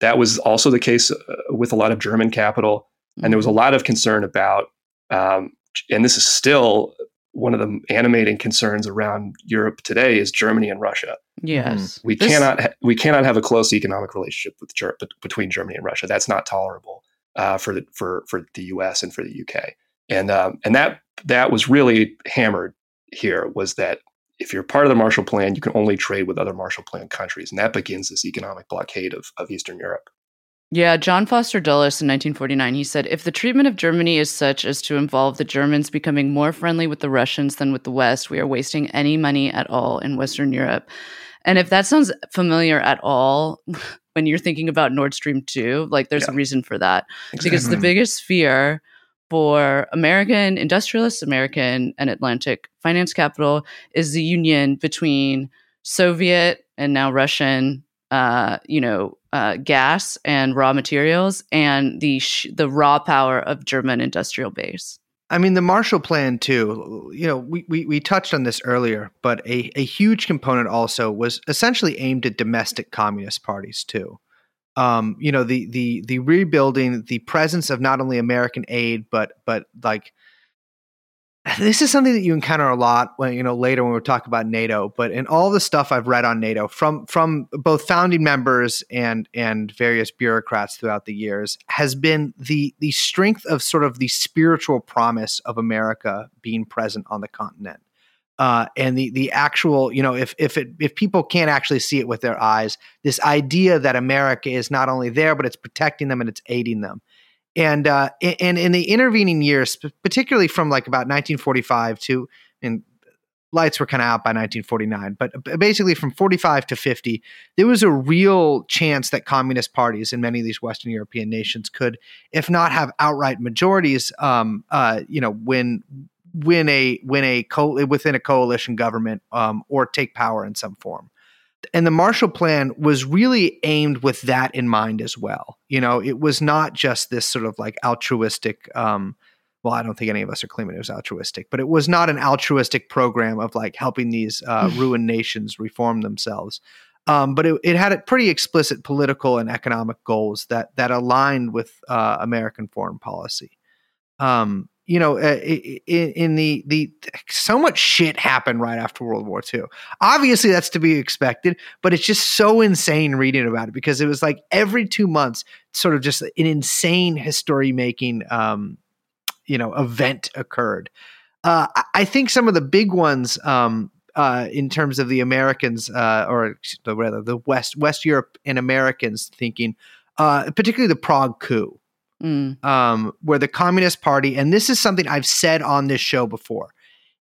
That was also the case uh, with a lot of German capital. And there was a lot of concern about, um, and this is still one of the animating concerns around Europe today is Germany and Russia. yes. We This- cannot ha- we cannot have a close economic relationship with Ger- between Germany and Russia. That's not tolerable uh, for the for for the U.S. and for the U.K. And um, and that that was really hammered here was that if you're part of the Marshall Plan, you can only trade with other Marshall Plan countries, and that begins this economic blockade of, of Eastern Europe. Yeah, John Foster Dulles in 1949, he said, if the treatment of Germany is such as to involve the Germans becoming more friendly with the Russians than with the West, we are wasting any money at all in Western Europe. And if that sounds familiar at all, when you're thinking about Nord Stream 2, like there's a reason for that. Because the biggest fear for American industrialists, American and Atlantic finance capital is the union between Soviet and now Russian, uh, you know, uh, gas and raw materials, and the sh- the raw power of German industrial base. I mean, the Marshall Plan too. You know, we, we we touched on this earlier, but a a huge component also was essentially aimed at domestic communist parties too. Um, you know, the the the rebuilding, the presence of not only American aid, but but like this is something that you encounter a lot when you know later when we talk about NATO. But in all the stuff I've read on NATO from from both founding members and and various bureaucrats throughout the years has been the the strength of sort of the spiritual promise of America being present on the continent. Uh, and the the actual, you know, if if it if people can't actually see it with their eyes, this idea that America is not only there but it's protecting them and it's aiding them and uh, and in the intervening years, particularly from like about 1945 to, and lights were kind of out by 1949, but basically from 45 to 50, there was a real chance that communist parties in many of these Western European nations could, if not have outright majorities, um, uh, you know, win win a win a co- within a coalition government um, or take power in some form and the Marshall Plan was really aimed with that in mind as well. You know, it was not just this sort of like altruistic. Um, well, I don't think any of us are claiming it was altruistic, but it was not an altruistic program of like helping these uh, ruined nations reform themselves. Um, but it, it had a pretty explicit political and economic goals that that aligned with uh, American foreign policy. Um, you know, uh, i- i- in the the so much shit happened right after World War II. Obviously, that's to be expected, but it's just so insane reading about it because it was like every two months, sort of just an insane history making, um, you know, event occurred. Uh, I- think some of the big ones, um, uh, in terms of the Americans, uh, or the- rather the West West Europe and Americans thinking, uh, particularly the Prague coup Mm. um, where the Communist Party, and this is something I've said on this show before,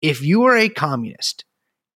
if you are a communist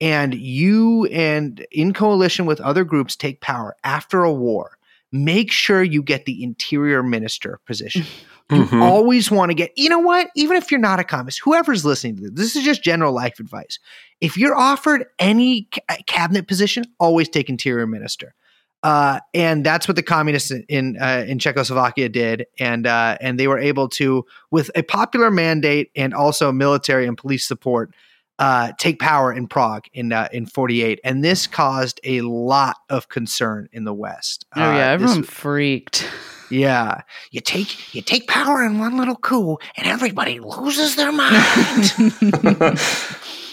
and you and in coalition with other groups take power after a war, make sure you get the interior minister position. You Mhm. always want to get, you know what? Even if you're not a communist, whoever's listening to this, this is just general life advice. If you're offered any ca- cabinet position, always take interior minister. Uh, and that's what the communists in in, uh, in Czechoslovakia did, and uh, and they were able to, with a popular mandate and also military and police support, uh, take power in Prague in uh, in '48, and this caused a lot of concern in the West. Oh yeah, Uh, this- everyone freaked. yeah, you take you take power in one little coup, and everybody loses their mind.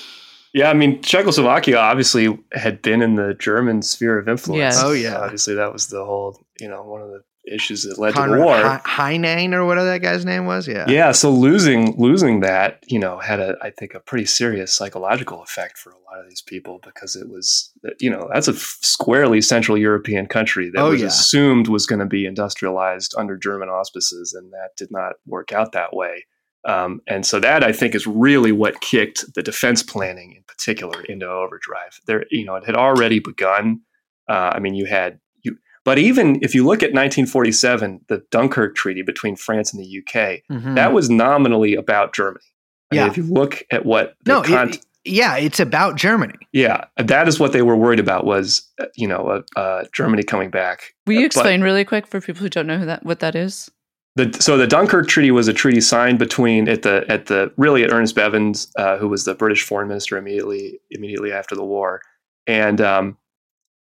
yeah, I mean, Czechoslovakia obviously had been in the German sphere of influence. Yes. Oh, yeah. obviously that was the whole, you know, one of the issues that led to the war. Hi- Heinlein or whatever that guy's name was. Yeah, yeah, so losing losing that, you know, had a I think a pretty serious psychological effect for a lot of these people because it was, you know, that's a squarely Central European country that Oh, was yeah. assumed was going to be industrialized under German auspices, and that did not work out that way. Um, and so that I think is really what kicked the defense planning in particular into overdrive. There, you know, it had already begun. Uh, I mean, you had you, but even if you look at 1947, the Dunkirk Treaty between France and the UK, Mhm. that was nominally about Germany. I mean, Yeah. if you look at what the no, con- it- yeah, it's about Germany. yeah, that is what they were worried about was uh, you know uh, uh, Germany coming back. Will you But- explain really quick for people who don't know who that what that is? The so the Dunkirk Treaty was a treaty signed between at the at the really at Ernest Bevin's, uh, who was the British foreign minister immediately immediately after the war, and um,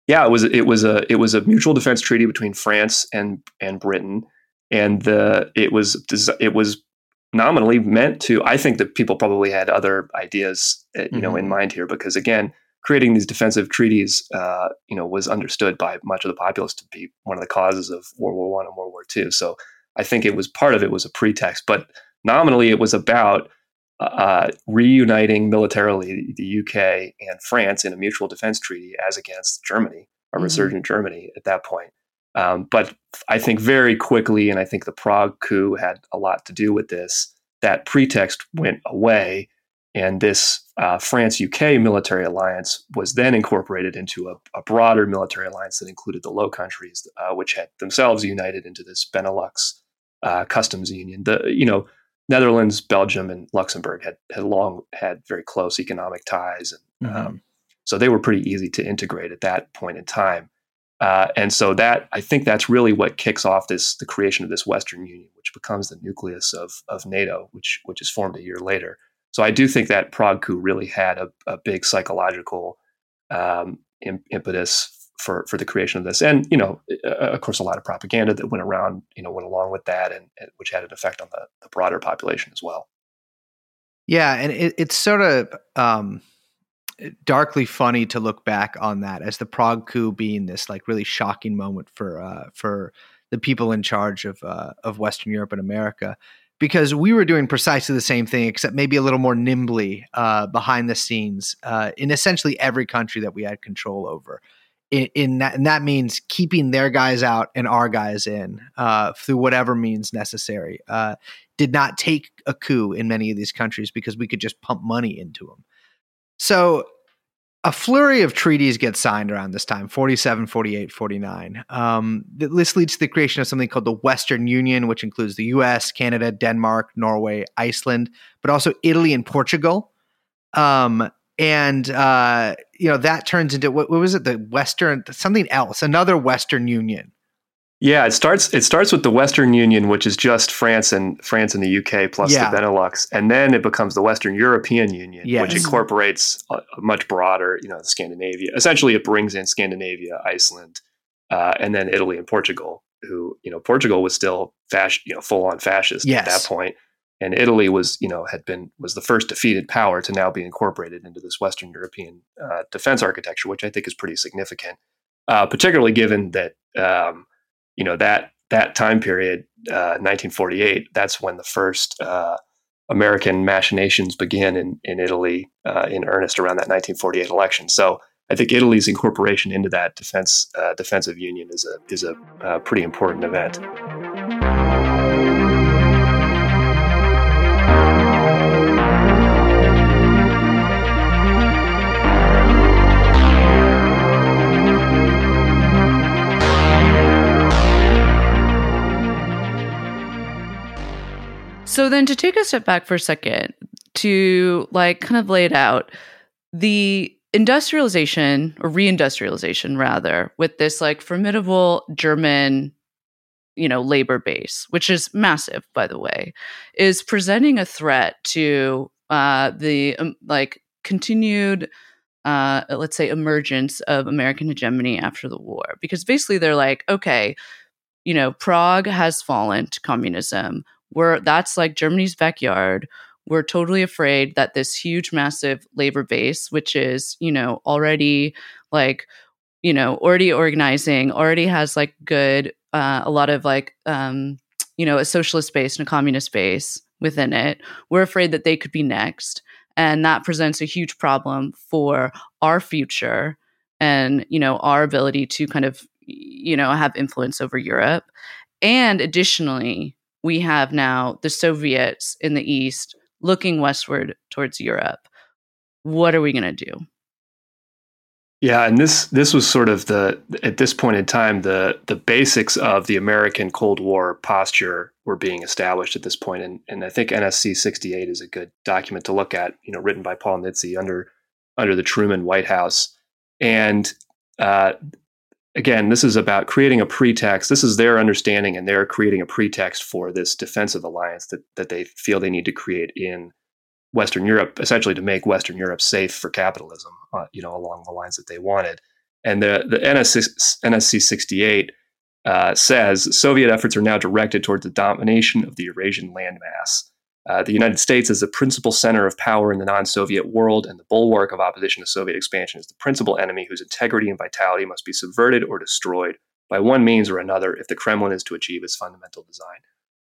yeah, it was it was a it was a mutual defense treaty between France and and Britain, and the it was it was nominally meant to. I think that people probably had other ideas, uh, you mm-hmm. know, in mind here because again, creating these defensive treaties, uh, you know, was understood by much of the populace to be one of the causes of World War One and World War Two. So I think it was part of it was a pretext, but nominally it was about uh, reuniting militarily the UK and France in a mutual defense treaty as against Germany, a mm-hmm. resurgent Germany at that point. Um, but I think very quickly, and I think the Prague coup had a lot to do with this, that pretext went away. And this uh, France UK military alliance was then incorporated into a, a, broader military alliance that included the Low Countries, uh, which had themselves united into this Benelux uh, customs union. The you know Netherlands, Belgium, and Luxembourg had had long had very close economic ties, and mm-hmm. um, so they were pretty easy to integrate at that point in time. Uh, and so that I think that's really what kicks off this the creation of this Western Union, which becomes the nucleus of of NATO, which which is formed a year later. So I do think that Prague coup really had a, a big psychological um, impetus for for the creation of this, and you know, of course, a lot of propaganda that went around, you know, went along with that, and, and which had an effect on the, the broader population as well. Yeah, and it, it's sort of um, darkly funny to look back on that as the Prague coup being this like really shocking moment for uh, for the people in charge of uh, of Western Europe and America because we were doing precisely the same thing, except maybe a little more nimbly uh, behind the scenes uh, in essentially every country that we had control over in, in that, and that means keeping their guys out and our guys in uh, through whatever means necessary. Uh, did not take a coup in many of these countries because we could just pump money into them. So a flurry of treaties get signed around this time 47 48 49 um, this leads to the creation of something called the western union which includes the us canada denmark norway iceland but also italy and portugal um, and uh, you know that turns into what, what, was it? The Western something else, another Western Union. Yeah, it starts. It starts with the Western Union, which is just France and France and the UK plus yeah. the Benelux, and then it becomes the Western European Union, yes. which incorporates a, a, much broader, you know, Scandinavia. Essentially, it brings in Scandinavia, Iceland, uh, and then Italy and Portugal. Who you know, Portugal was still fasc- you know, full on fascist yes. at that point and Italy was, you know, had been was the first defeated power to now be incorporated into this Western European uh, defense architecture, which I think is pretty significant, uh, particularly given that um, you know that that time period, uh, 1948, that's when the first uh, American machinations begin in in Italy uh, in earnest around that 1948 election. So. I think Italy's incorporation into that defense uh, defensive union is a is a pretty important event. So then to take a step back for a second to like kind of lay it out, the industrialization or reindustrialization rather with this like formidable German you know labor base which is massive by the way is presenting a threat to uh the um, like continued uh let's say emergence of american hegemony after the war. Because basically they're like okay you know prague has fallen to communism we're that's like Germany's backyard. We're totally afraid that this huge, massive labor base, which is, you know, already like, you know, already organizing, already has like good, uh, a lot of like, um, you know, a socialist base and a communist base within it. We're afraid that they could be next. And that presents a huge problem for our future and, you know, our ability to kind of, you know, have influence over Europe. And additionally, we have now the Soviets in the East looking westward towards Europe. What are we going to do? Yeah, and this this was sort of the at this point in time the the basics of the American Cold War posture were being established at this point, and and I think NSC sixty eight is a good document to look at. You know, written by Paul Nitze under under the Truman White House, and uh, again, this is about creating a pretext. This is their understanding, and they're creating a pretext for this defensive alliance that that they feel they need to create in Western Europe, essentially to make Western Europe safe for capitalism. Uh, you know, along the lines that they wanted. And the the NSC, NSC 68 uh, says Soviet efforts are now directed towards the domination of the Eurasian landmass. Uh, the United States is the principal center of power in the non Soviet world, and the bulwark of opposition to Soviet expansion is the principal enemy whose integrity and vitality must be subverted or destroyed by one means or another if the Kremlin is to achieve its fundamental design.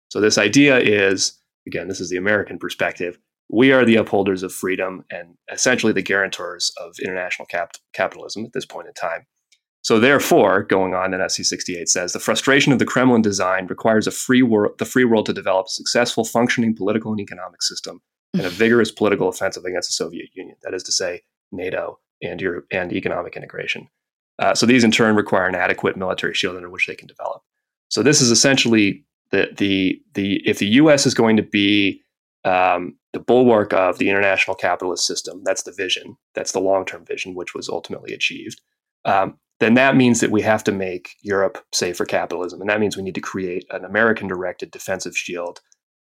So, this idea is again, this is the American perspective. We are the upholders of freedom and essentially the guarantors of international cap- capitalism at this point in time. So therefore, going on, NSC 68 says the frustration of the Kremlin design requires a free world, the free world to develop a successful, functioning political and economic system and a vigorous political offensive against the Soviet Union. That is to say, NATO and Europe and economic integration. Uh, so these in turn require an adequate military shield under which they can develop. So this is essentially the the the if the U.S. is going to be um, the bulwark of the international capitalist system, that's the vision, that's the long term vision, which was ultimately achieved. Um, then that means that we have to make Europe safe for capitalism. And that means we need to create an American directed defensive shield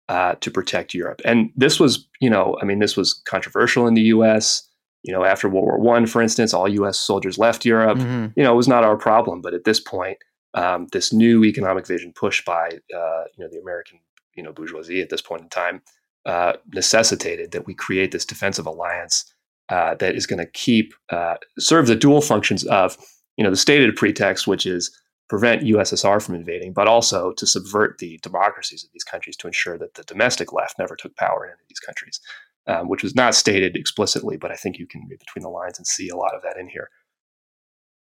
uh, to protect Europe. And this was, you know, I mean, this was controversial in the US. You know, after World War One, for instance, all US soldiers left Europe. Mm-hmm. You know, it was not our problem. But at this point, um, this new economic vision pushed by, uh, you know, the American, you know, bourgeoisie at this point in time uh, necessitated that we create this defensive alliance uh, that is going to keep, uh, serve the dual functions of you know, the stated pretext, which is prevent USSR from invading, but also to subvert the democracies of these countries to ensure that the domestic left never took power in these countries, um, which was not stated explicitly, but I think you can read between the lines and see a lot of that in here.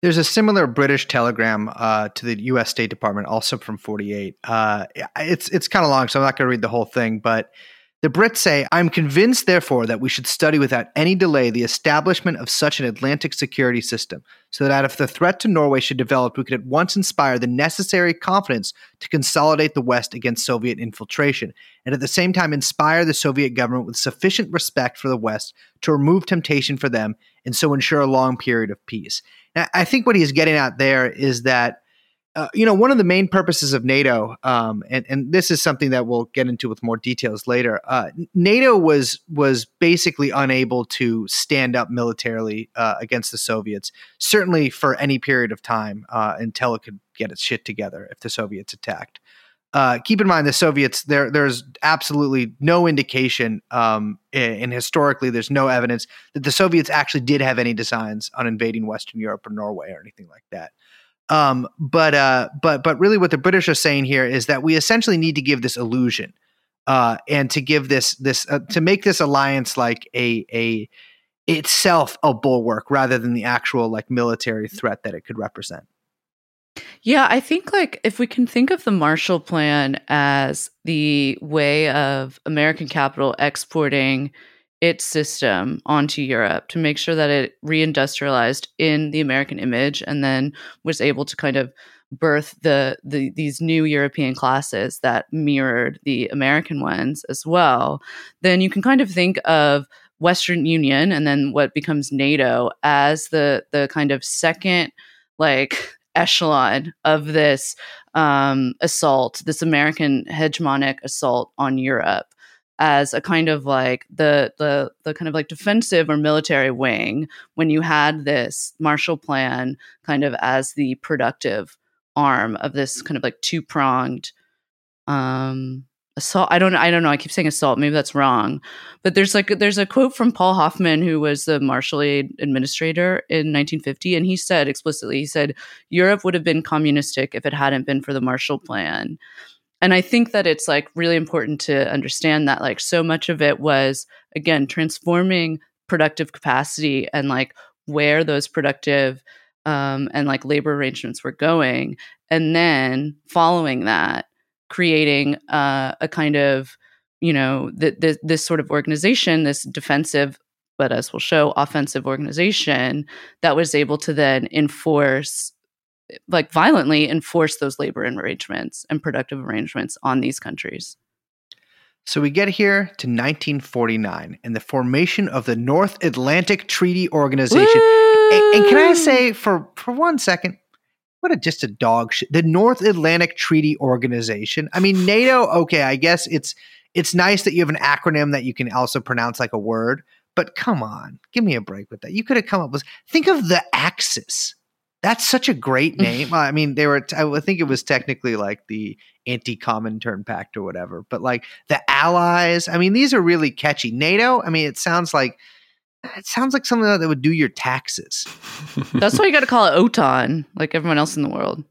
There's a similar British telegram uh, to the U.S. State Department, also from 48. Uh, it's it's kind of long, so I'm not going to read the whole thing, but the Brits say, I'm convinced, therefore, that we should study without any delay the establishment of such an Atlantic security system, so that if the threat to Norway should develop, we could at once inspire the necessary confidence to consolidate the West against Soviet infiltration, and at the same time inspire the Soviet government with sufficient respect for the West to remove temptation for them and so ensure a long period of peace. Now, I think what he's getting at there is that uh, you know, one of the main purposes of NATO, um, and, and this is something that we'll get into with more details later. Uh, NATO was was basically unable to stand up militarily uh, against the Soviets, certainly for any period of time uh, until it could get its shit together if the Soviets attacked. Uh, keep in mind the Soviets. There, there's absolutely no indication, um, and historically, there's no evidence that the Soviets actually did have any designs on invading Western Europe or Norway or anything like that. Um, but uh, but but really, what the British are saying here is that we essentially need to give this illusion, uh, and to give this this uh, to make this alliance like a a itself a bulwark rather than the actual like military threat that it could represent. Yeah, I think like if we can think of the Marshall Plan as the way of American capital exporting its system onto Europe to make sure that it reindustrialized in the American image and then was able to kind of birth the, the these new European classes that mirrored the American ones as well, then you can kind of think of Western Union and then what becomes NATO as the the kind of second like echelon of this um, assault, this American hegemonic assault on Europe as a kind of like the the the kind of like defensive or military wing when you had this Marshall Plan kind of as the productive arm of this kind of like two pronged um assault. I don't i don't know. I keep saying assault. Maybe that's wrong. But there's like there's a quote from paul hoffman who was the marshall aid administrator in 1950 and he said explicitly he said europe would have been communistic if it hadn't been for the marshall plan and i think that it's like really important to understand that like so much of it was again transforming productive capacity and like where those productive um, and like labor arrangements were going and then following that creating uh, a kind of you know th- th- this sort of organization this defensive but as we'll show offensive organization that was able to then enforce like violently enforce those labor arrangements and productive arrangements on these countries. So we get here to 1949 and the formation of the North Atlantic Treaty Organization. And, and, can I say for for one second, what a just a dog shit. The North Atlantic Treaty Organization. I mean, NATO. Okay, I guess it's it's nice that you have an acronym that you can also pronounce like a word. But come on, give me a break with that. You could have come up with think of the Axis. That's such a great name. I mean, they were. I think it was technically like the anti-Comintern Pact or whatever. But like the Allies. I mean, these are really catchy. NATO. I mean, it sounds like it sounds like something that would do your taxes. That's why you got to call it OTAN, like everyone else in the world.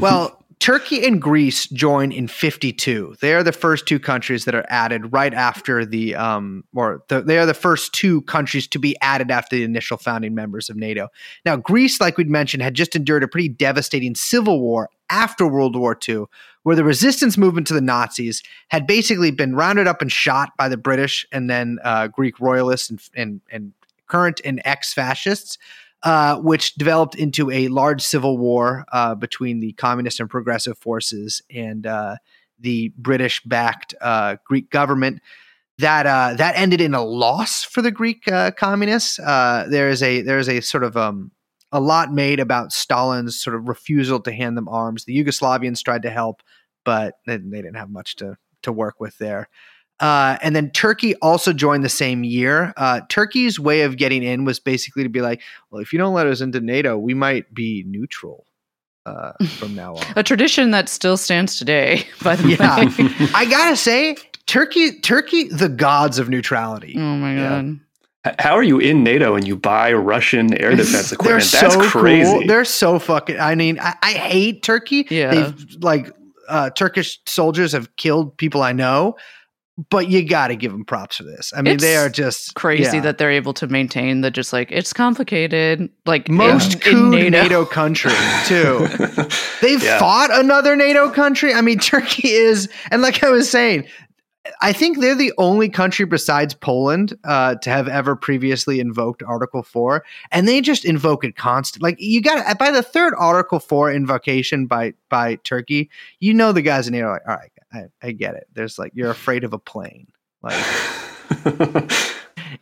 Well, Turkey and Greece join in 52. They are the first two countries that are added right after the, um, or the, they are the first two countries to be added after the initial founding members of NATO. Now, Greece, like we'd mentioned, had just endured a pretty devastating civil war after World War II, where the resistance movement to the Nazis had basically been rounded up and shot by the British and then uh, Greek royalists and, and, and current and ex fascists uh, which developed into a large civil war uh, between the communist and progressive forces and uh, the British-backed uh, Greek government. That that ended in a loss for the Greek communists. there is a there is a sort of um, a lot made about Stalin's sort of refusal to hand them arms. The Yugoslavians tried to help, but they, they didn't have much to to work with there. Uh, and then Turkey also joined the same year. Uh, Turkey's way of getting in was basically to be like, well, if you don't let us into NATO, we might be neutral uh, from now on. A tradition that still stands today, by the Yeah. way. I gotta say, Turkey, Turkey, the gods of neutrality. oh my god. H- How are you in NATO and you buy Russian air defense They're equipment? so That's crazy. cool. They're so fucking. I mean, I, I hate Turkey. Yeah. They've like uh, Turkish soldiers have killed people I know, but you got to give them props for this. I mean, they are just Crazy yeah. that they're able to maintain the just like it's complicated. Like most in, in NATO. NATO. country too. They've Yeah. fought another NATO country. I mean, Turkey is, and like I was saying, I think they're the only country besides Poland uh, to have ever previously invoked Article Four, and they just invoke it constant. Like you got by the third Article Four invocation by by Turkey, you know the guys in NATO are like, all right, I, I get it. There's like you're afraid of a plane, like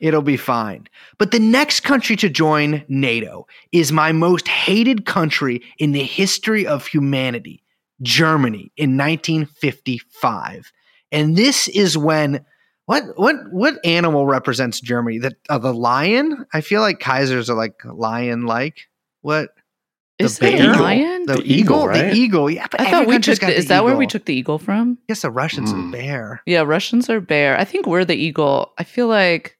it'll be fine. But the next country to join NATO is my most hated country in the history of humanity, Germany in 1955. And this is when what what what animal represents Germany? The uh, the lion? I feel like Kaisers are like lion like. What? Is the it a lion? The, The eagle, eagle, the eagle. Yeah, but I thought we country's took. The, the is that where we took the eagle from? Yes, the Russians are Mm. bear. Yeah, Russians are bear. I think we're the eagle. I feel like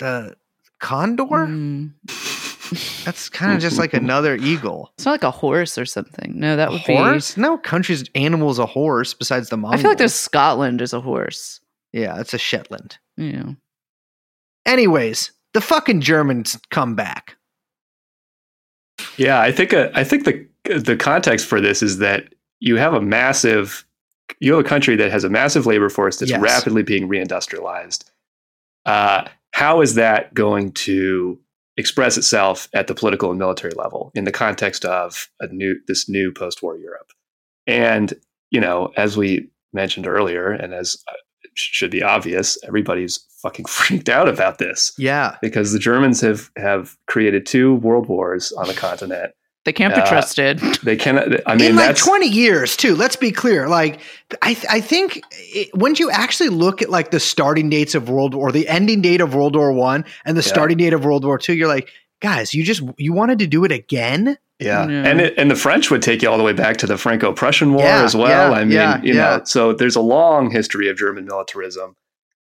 The condor. mm, That's kind of just like another eagle. it's not like a horse or something. No, that A would horse? No country's animal's a horse besides the be. Mongols. I feel like there's Scotland is a horse. yeah, it's a Shetland. Yeah. Anyways, the fucking Germans come back. Yeah, I think uh, I think the the context for this is that you have a massive you have a country that has a massive labor force that's Yes. rapidly being reindustrialized. Uh, how is that going to express itself at the political and military level in the context of a new this new post-war Europe? And you know, as we mentioned earlier, and as uh, should be obvious, everybody's fucking freaked out about this Yeah. because the Germans have have created two world wars on the continent. They can't be Uh, trusted. They cannot. I mean, in like that's 20 years too let's be clear like i, th- I think it, when you actually look at like the starting dates of world war the ending date of world war one and the Yeah. starting date of world war two you're like guys you just you wanted to do it again yeah, Yeah. and it, and the French would take you all the way back to the Franco-Prussian War Yeah, as well. yeah, I mean, you know, so there's a long history of German militarism,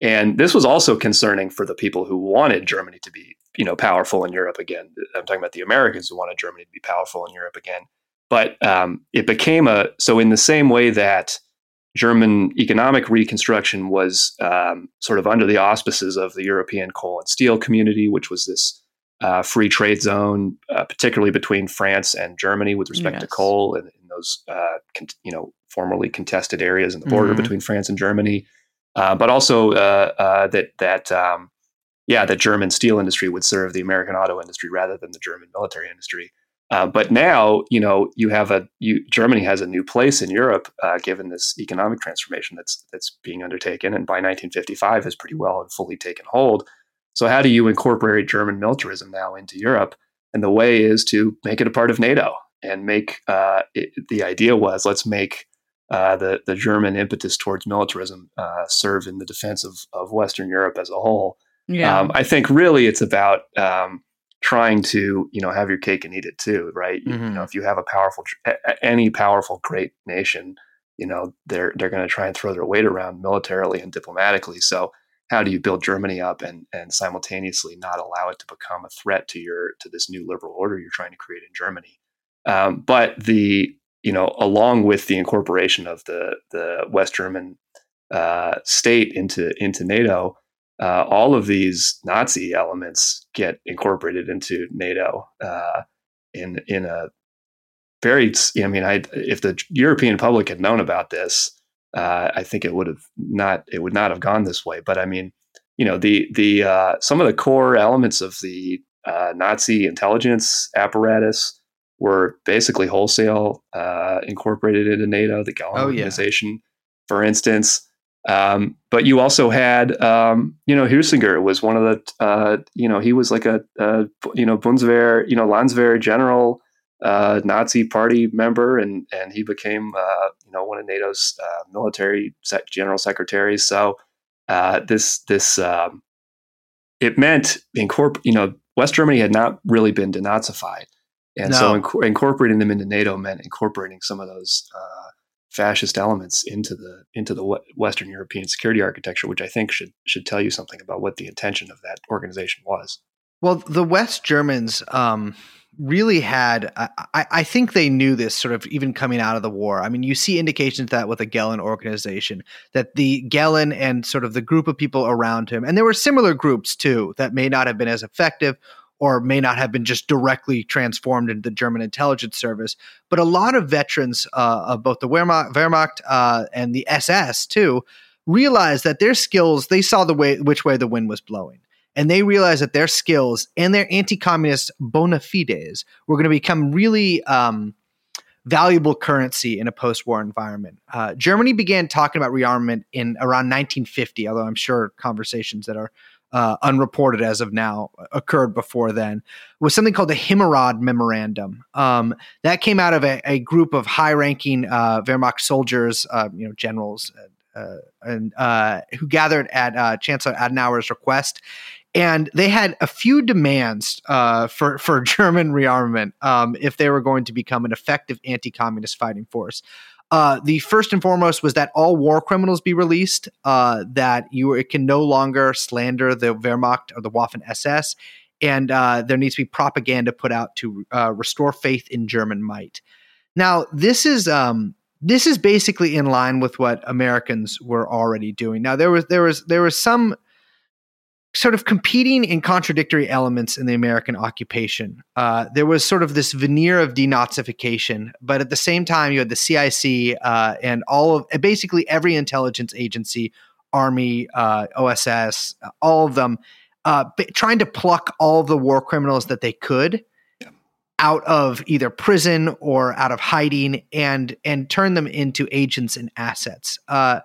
and this was also concerning for the people who wanted Germany to be, you know, powerful in Europe again. I'm talking about the Americans who wanted Germany to be powerful in Europe again. But um, it became a so in the same way that German economic reconstruction was um, sort of under the auspices of the European coal and steel community, which was this uh, free trade zone, uh, particularly between France and Germany with respect to coal and in those uh, con- you know formerly contested areas in the border Mhm. between France and Germany, uh, but also uh, uh, that that um, yeah that German steel industry would serve the American auto industry rather than the German military industry. But now, you know, you have a you, Germany has a new place in Europe, uh, given this economic transformation that's that's being undertaken, and by 1955 has pretty well and fully taken hold. So, how do you incorporate German militarism now into Europe? And the way is to make it a part of NATO. and make uh, it, the idea was let's make uh, the the German impetus towards militarism uh, serve in the defense of of Western Europe as a whole. Yeah. Um, I think really it's about um, trying to you know have your cake and eat it too, right? You- You, know, if you have a powerful, any powerful great nation, you know they're they're going to try and throw their weight around militarily and diplomatically. So how do you build Germany up and and simultaneously not allow it to become a threat to your to this new liberal order you're trying to create in Germany? Um, but the you know along with the incorporation of the the West German uh, state into into NATO, uh, all of these Nazi elements get incorporated into NATO uh, in in a very. I mean, I if the European public had known about this, uh, I think it would have not it would not have gone this way. But I mean, you know, the the uh, some of the core elements of the uh, Nazi intelligence apparatus were basically wholesale uh, incorporated into NATO, the Gallen Oh, yeah. organization, for instance. Um, but you also had, um, you know, Heusinger was one of the, uh, you know, he was like a, uh, you know, Bundeswehr, you know, Landswehr general, uh, Nazi party member, and and he became, uh, you know, one of NATO's uh, military sec- general secretaries. So uh, this this um, it meant incorpor- you know, West Germany had not really been denazified, and so inc- incorporating them into NATO meant incorporating some of those. Uh, fascist elements into the into the we- Western European security architecture, which I think should should tell you something about what the intention of that organization was. Well, the West Germans um, really had, I, I think they knew this sort of even coming out of the war. I mean, you see indications that with the Gehlen organization, that the Gehlen and sort of the group of people around him, and there were similar groups too that may not have been as effective or may not have been just directly transformed into the German intelligence service. But a lot of veterans uh, of both the Wehrmacht, Wehrmacht uh, and the SS too realized that their skills, they saw the way which way the wind was blowing and they realized that their skills and their anti-communist bona fides were going to become really um, valuable currency in a post-war environment. Uh, Germany began talking about rearmament in around 1950, although I'm sure conversations that are uh, unreported as of now occurred before then. Was something called the Himmerod Memorandum. Um, that came out of a, a group of high-ranking uh, Wehrmacht soldiers, uh, you know, generals, uh, and uh, who gathered at Chancellor Adenauer's request and they had a few demands uh, for for German rearmament um, if they were going to become an effective anti-communist fighting force. Uh, the first and foremost was that all war criminals be released. Uh, that you it can no longer slander the Wehrmacht or the Waffen SS, and uh, there needs to be propaganda put out to uh, restore faith in German might. Now, this is um, this is basically in line with what Americans were already doing. Now, there was there was there was some sort of competing and contradictory elements in the American occupation. Uh, there was sort of this veneer of denazification, but at the same time, you had the CIC uh, and all of basically every intelligence agency, Army, uh, OSS, all of them, uh, trying to pluck all the war criminals that they could out of either prison or out of hiding and and turn them into agents and assets. Uh,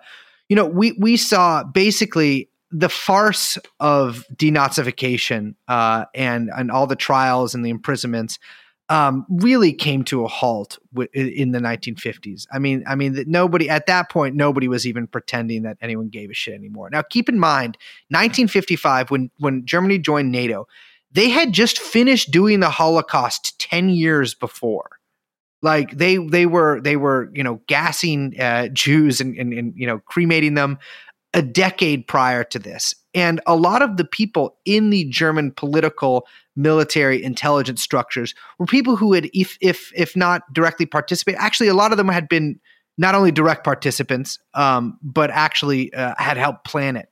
you know, we we saw basically the farce of denazification uh, and and all the trials and the imprisonments um, really came to a halt w- in the 1950s. I mean, I mean that nobody at that point nobody was even pretending that anyone gave a shit anymore. Now, keep in mind, 1955 when when Germany joined NATO, they had just finished doing the Holocaust 10 years before like they they were they were you know gassing uh, Jews and, and and you know cremating them a decade prior to this. And a lot of the people in the German political, military, intelligence structures were people who had, if if if not directly participated, actually a lot of them had been not only direct participants, um, but actually uh, had helped plan it.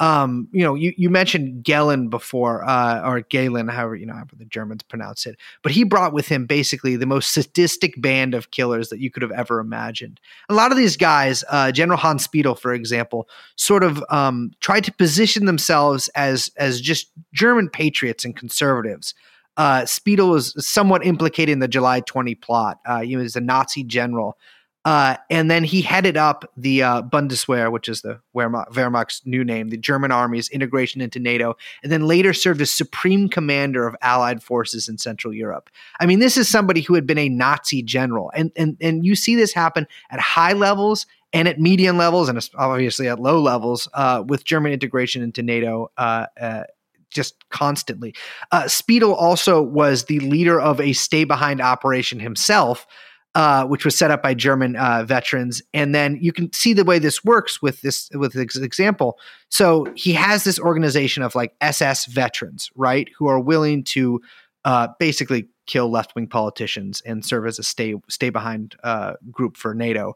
Um, you know, you, you mentioned Gehlen before, uh, or Galen, however you know however the Germans pronounce it, but he brought with him basically the most sadistic band of killers that you could have ever imagined. A lot of these guys, uh, General Hans Speidel, for example, sort of um, tried to position themselves as as just German patriots and conservatives. Uh, Speidel was somewhat implicated in the July 20 plot. Uh, he was a Nazi general. Uh, and then he headed up the uh, Bundeswehr, which is the Wehrmacht, Wehrmacht's new name, the German army's integration into NATO, and then later served as supreme commander of Allied forces in Central Europe. I mean, this is somebody who had been a Nazi general, and and and you see this happen at high levels and at median levels, and obviously at low levels uh, with German integration into NATO. Uh, uh, just constantly. Uh, also was the leader of a stay behind operation himself, uh, which was set up by German uh, veterans. And then you can see the way this works with this with this example. So he has this organization of like SS veterans, right, who are willing to uh, basically kill left wing politicians and serve as a stay stay behind uh, group for NATO.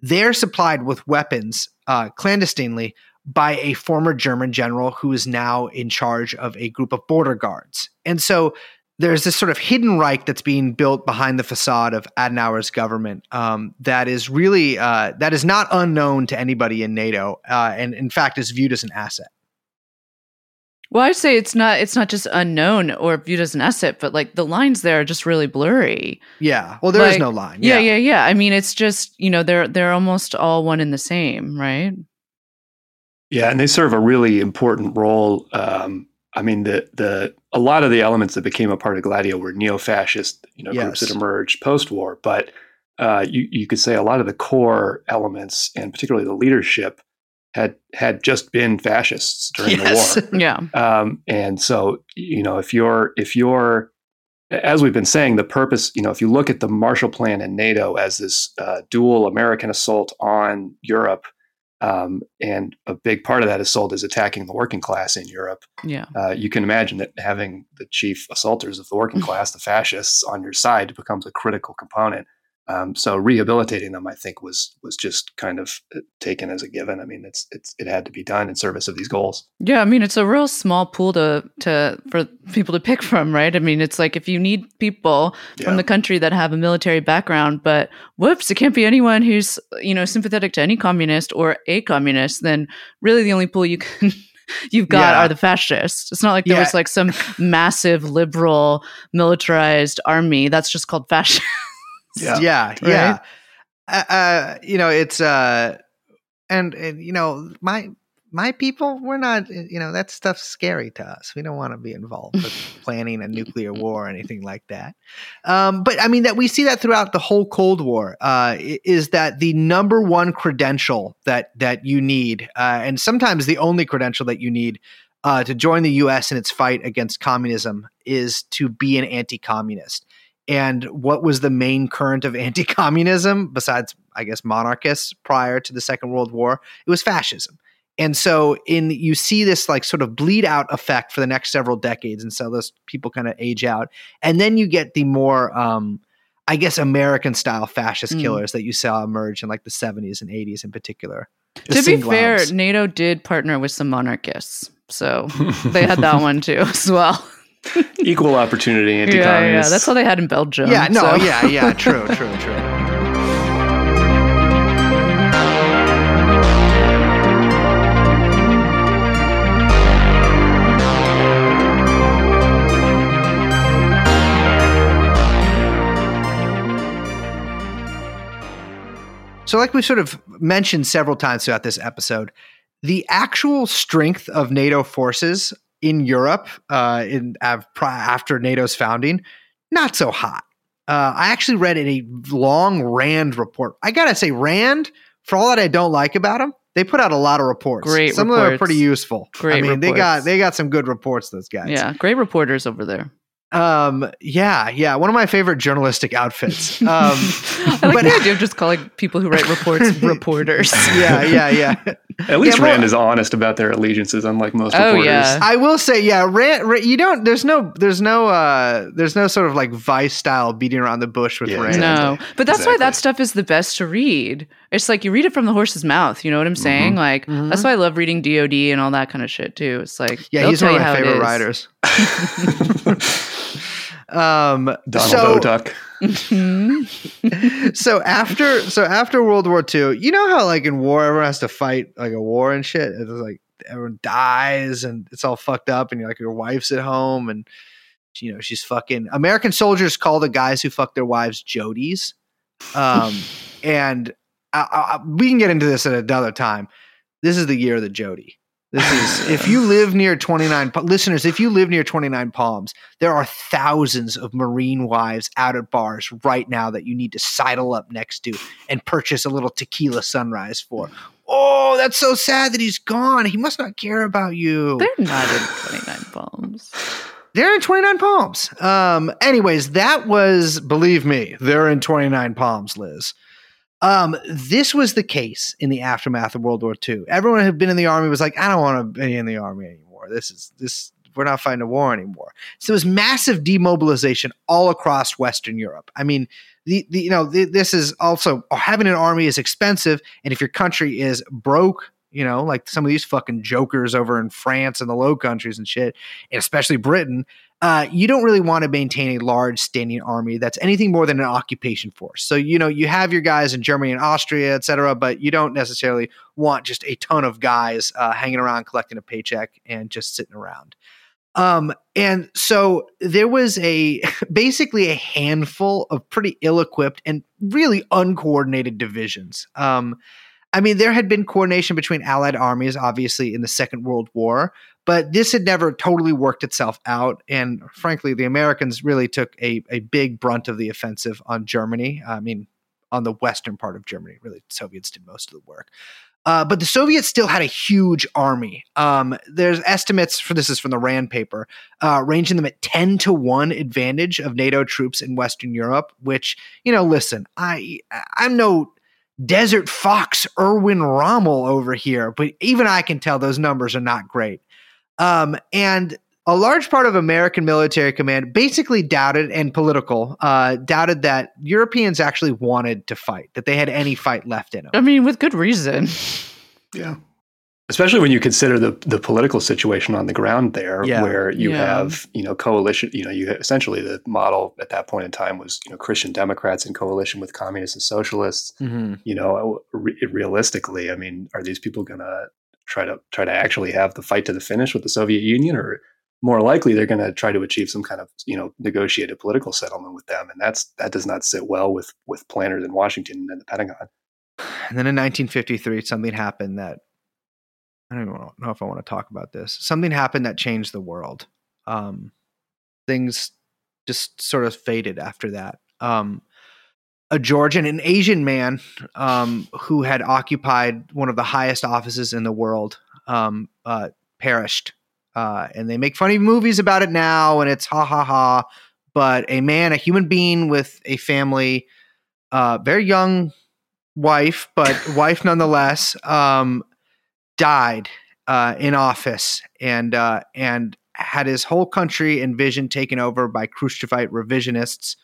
They're supplied with weapons uh, clandestinely by a former German general who is now in charge of a group of border guards. And so there's this sort of hidden Reich that's being built behind the facade of Adenauer's government um, that is really uh, that is not unknown to anybody in NATO, uh, and in fact is viewed as an asset. Well, I'd say it's not it's not just unknown or viewed as an asset, but like the lines there are just really blurry. Yeah. Well, there like, is no line. Yeah. yeah, yeah, yeah. I mean, it's just you know they're they're almost all one and the same, right? Yeah, and they serve a really important role. Um, I mean, the the a lot of the elements that became a part of Gladio were neo-fascist, you know, Yes. groups that emerged post-war. But uh, you you could say a lot of the core elements, and particularly the leadership, had had just been fascists during Yes. the war. Yeah. Um, and so, you know, if you're if you're as we've been saying, the purpose, you know, if you look at the Marshall Plan and NATO as this uh, dual American assault on Europe, um, and a big part of that is attacking the working class in Europe. Yeah. Uh, you can imagine that having the chief assaulters of the working class, the fascists, on your side becomes a critical component. Um, so rehabilitating them, I think, was was just kind of uh, taken as a given. I mean, it's it's it had to be done in service of these goals. Yeah, I mean it's a real small pool to to for people to pick from, right? I mean, it's like if you need people from the country that have a military background, but whoops, it can't be anyone who's you know sympathetic to any communist or a communist. Then really, the only pool you can you've got Yeah. are the fascists. It's not like there Yeah. was like some massive liberal militarized army. That's just called fascist. Yeah, yeah. Right? Uh, uh, you know, it's uh, and, and you know, my my people, we're not. You know, that stuff's scary to us. We don't want to be involved with planning a nuclear war or anything like that. Um, but I mean, that we see that throughout the whole Cold War uh, is that the number one credential that that you need, uh, and sometimes the only credential that you need. Uh, to join the U.S. in its fight against communism is to be an anti-communist. And what was the main current of anti communism, besides, I guess, monarchists prior to the Second World War? It was fascism. And so in you see this like sort of bleed out effect for the next several decades. And so those people kind of age out. And then you get the more um, I guess American style fascist Mm. killers that you saw emerge in like the 70s and 80s in particular. To be fair, NATO did partner with some monarchists, so they had that one too as well. Equal opportunity anti-communist. yeah, that's all they had in Belgium. yeah, no, so- yeah, yeah, true, true, true. So, like we sort of mentioned several times throughout this episode, the actual strength of NATO forces in Europe uh, in after NATO's founding, not so hot. Uh, I actually read in a long Rand report. I gotta say, Rand, for all that I don't like about them, they put out a lot of reports. Great Some of them are pretty useful. I Great mean, they got they got some good reports. Those guys. Yeah, great reporters over there. Um. Yeah. Yeah. One of my favorite journalistic outfits. Um. I like but- the idea of just calling people who write reports reporters. yeah. Yeah. Yeah. At least Yeah, well- Rand is honest about their allegiances, unlike most Oh, reporters. yeah. I will say, yeah, Rand, Ra- you don't. There's no. There's no. uh There's no sort of like vice style beating around the bush with Yeah, Rand. No, but that's why that stuff is the best to read. It's like you read it from the horse's mouth. You know what I'm saying? Mhm. Like Mhm. that's why I love reading DoD and all that kind of shit too. It's like Yeah, he's tell one of my how it favorite is. writers. um. Donald so, O'Duck. Mhm. so after so after World War II, you know how like in war everyone has to fight like a war and shit. It's like everyone dies and it's all fucked up, and you're like your wife's at home and you know she's fucking. American soldiers call the guys who fuck their wives Jodies, um, and I, I, we can get into this at another time. This is the year of the Jody. This is if you live near 29 Pa- listeners, if you live near 29 Palms, there are thousands of marine wives out at bars right now that you need to sidle up next to and purchase a little tequila sunrise for. Oh, that's so sad that he's gone. He must not care about you. They're not in 29 Palms. They're in 29 Palms. Um, anyways, that was, believe me, they're in 29 Palms, Liz. Um, this was the case in the aftermath of World War II. Everyone who had been in the army was like, I don't want to be in the army anymore. This is this we're not fighting a war anymore. So there was massive demobilization all across Western Europe. I mean, the, the you know the, this is also having an army is expensive, and if your country is broke, you know, like some of these fucking jokers over in France and the Low Countries and shit, and especially Britain, uh, you don't really want to maintain a large standing army that's anything more than an occupation force. So, you know, you have your guys in Germany and Austria, etc., but you don't necessarily want just a ton of guys uh, hanging around collecting a paycheck and just sitting around. Um, and so there was a basically a handful of pretty ill equipped and really uncoordinated divisions. Um, I mean, there had been coordination between Allied armies, obviously, in the Second World War, but this had never totally worked itself out. And frankly, the Americans really took a, a big brunt of the offensive on Germany. I mean, on the western part of Germany, really, Soviets did most of the work. Uh, but the Soviets still had a huge army. Um, there's estimates for this is from the Rand paper, uh, ranging them at 10 to 1 advantage of NATO troops in Western Europe, which, you know, listen, I I'm no desert fox Erwin Rommel over here, but even I can tell those numbers are not great. Um, and a large part of American military command basically doubted and political uh, doubted that Europeans actually wanted to fight, that they had any fight left in them. I mean, with good reason. Yeah. Especially when you consider the the political situation on the ground there, Yeah. where you Yeah. have you know coalition, you know, you essentially the model at that point in time was you know Christian Democrats in coalition with communists and socialists. Mm-hmm. You know, re- realistically, I mean, are these people going to try to try to actually have the fight to the finish with the Soviet Union, or more likely they're going to try to achieve some kind of you know negotiated political settlement with them, and that's that does not sit well with with planners in Washington and the Pentagon. And then in 1953, something happened that I don't even know if I want to talk about this. Something happened that changed the world. Um, things just sort of faded after that. Um, a Georgian, an Asian man um, who had occupied one of the highest offices in the world, um, uh, perished. Uh, and they make funny movies about it now, and it's ha ha ha. But a man, a human being with a family, uh, very young wife, but wife nonetheless, um, died uh, in office and uh, and had his whole country and vision taken over by Khrushchevite revisionists.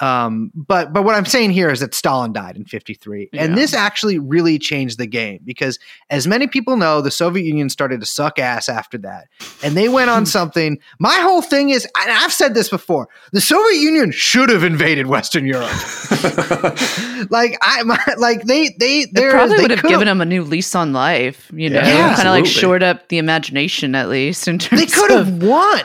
Um, but but what I'm saying here is that Stalin died in 53, and this actually really changed the game because, as many people know, the Soviet Union started to suck ass after that, and they went on something. My whole thing is, and I've said this before: the Soviet Union should have invaded Western Europe. like I, my, like they they It there probably they would have could've- given them a new lease on life, you know, Yeah, kind of like absolutely. shored up the imagination at least in terms They could have won.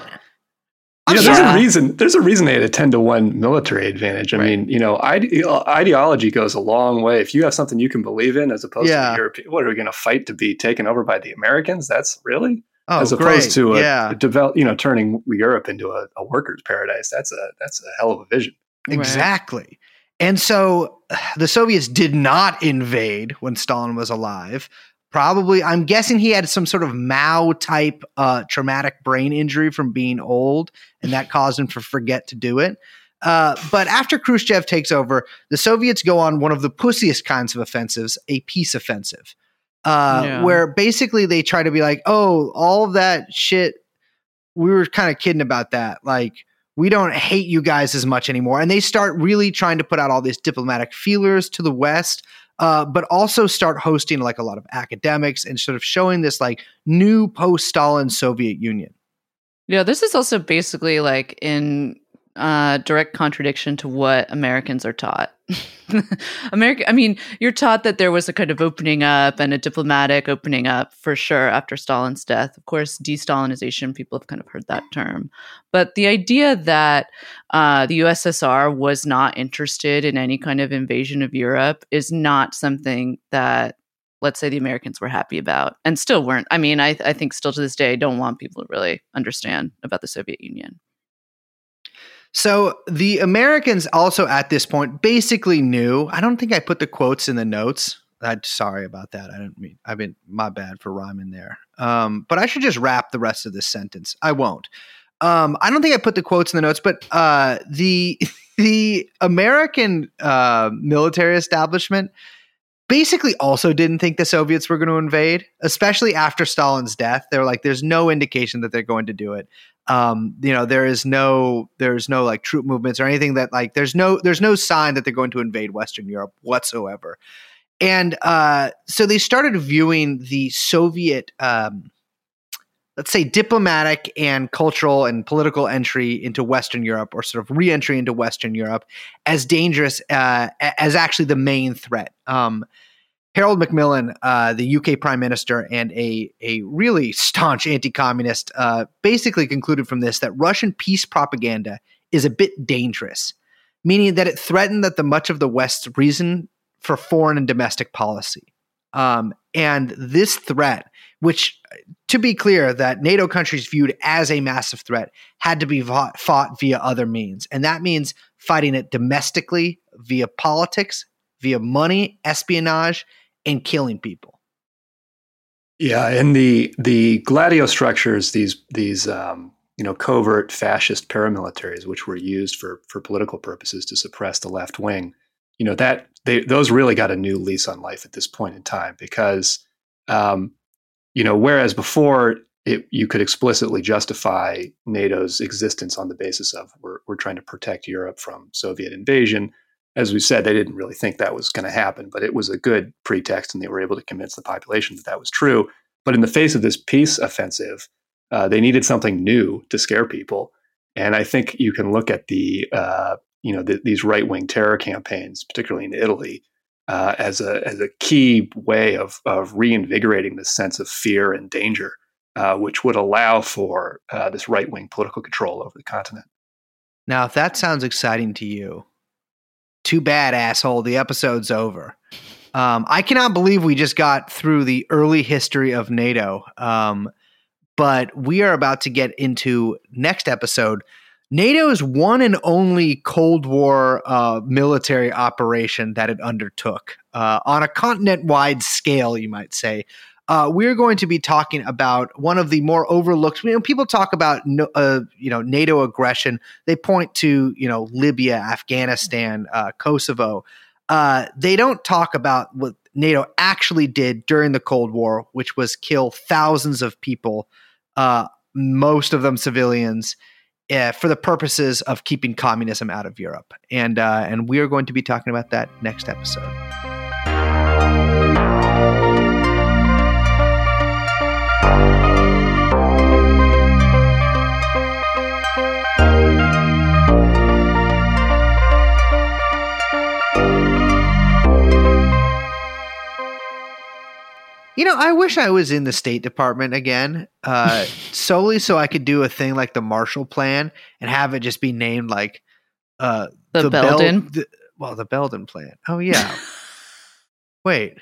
You know, I'm there's sorry. a reason. There's a reason they had a ten to one military advantage. I Right. mean, you know, ide- ideology goes a long way. If you have something you can believe in, as opposed Yeah. to the European, what are we going to fight to be taken over by the Americans? That's really Oh, as great. opposed to a, yeah, develop, you know, turning Europe into a, a workers' paradise. That's a that's a hell of a vision. Right. exactly. And so the Soviets did not invade when Stalin was alive. Probably, I'm guessing he had some sort of Mao type uh, traumatic brain injury from being old, and that caused him to forget to do it. Uh, but after Khrushchev takes over, the Soviets go on one of the pussiest kinds of offensives, a peace offensive, uh, Yeah. where basically they try to be like, oh, all of that shit, we were kind of kidding about that. Like, we don't hate you guys as much anymore. And they start really trying to put out all these diplomatic feelers to the West, uh, but also start hosting like a lot of academics and sort of showing this like new post Stalin Soviet Union. Yeah, this is also basically like in uh, direct contradiction to what Americans are taught America, I mean, you're taught that there was a kind of opening up and a diplomatic opening up for sure after Stalin's death. Of course, de Stalinization, people have kind of heard that term. But the idea that uh, the USSR was not interested in any kind of invasion of Europe is not something that, let's say, the Americans were happy about and still weren't. I mean, I, I think still to this day don't want people to really understand about the Soviet Union. So the Americans also at this point basically knew. I don't think I put the quotes in the notes. I'm sorry about that. I didn't mean. I've been my bad for rhyming there. Um, but I should just wrap the rest of this sentence. I won't. Um, I don't think I put the quotes in the notes, but uh, the the American uh, military establishment basically also didn't think the Soviets were going to invade, especially after Stalin's death. They're like, "There's no indication that they're going to do it." Um, you know there is no there's no like troop movements or anything that like there's no there's no sign that they're going to invade western europe whatsoever. And uh, so they started viewing the soviet um, let's say diplomatic and cultural and political entry into western europe or sort of re-entry into western europe as dangerous uh, as actually the main threat. Um, Harold Macmillan, uh, the UK Prime Minister and a a really staunch anti-communist, uh, basically concluded from this that Russian peace propaganda is a bit dangerous, meaning that it threatened that the much of the West's reason for foreign and domestic policy. Um, and this threat, which, to be clear, that NATO countries viewed as a massive threat, had to be fought, fought via other means, and that means fighting it domestically via politics, via money, espionage and killing people. Yeah, and the the gladio structures, these these um, you know covert fascist paramilitaries, which were used for for political purposes to suppress the left wing, you know that they those really got a new lease on life at this point in time because um, you know whereas before it, you could explicitly justify NATO's existence on the basis of we're, we're trying to protect Europe from Soviet invasion as we said, they didn't really think that was going to happen, but it was a good pretext, and they were able to convince the population that that was true. But in the face of this peace offensive, uh, they needed something new to scare people. And I think you can look at the uh, you know the, these right wing terror campaigns, particularly in Italy, uh, as a as a key way of of reinvigorating this sense of fear and danger, uh, which would allow for uh, this right wing political control over the continent. Now, if that sounds exciting to you, too bad, asshole. The episode's over. Um, I cannot believe we just got through the early history of NATO. Um, but we are about to get into next episode. NATO's one and only Cold War uh, military operation that it undertook uh, on a continent wide scale, you might say uh, we're going to be talking about one of the more overlooked. You know, people talk about uh, you know NATO aggression. They point to you know Libya, Afghanistan, uh, Kosovo. Uh, they don't talk about what NATO actually did during the Cold War, which was kill thousands of people, uh, most of them civilians. Uh, for the purposes of keeping communism out of Europe, and and we are going to be talking about that next episode. You know, I wish I was in the State Department again, uh, solely so I could do a thing like the Marshall Plan and have it just be named like uh, the, the Belden. Bel- the, well, the Belden Plan. Oh yeah. Wait,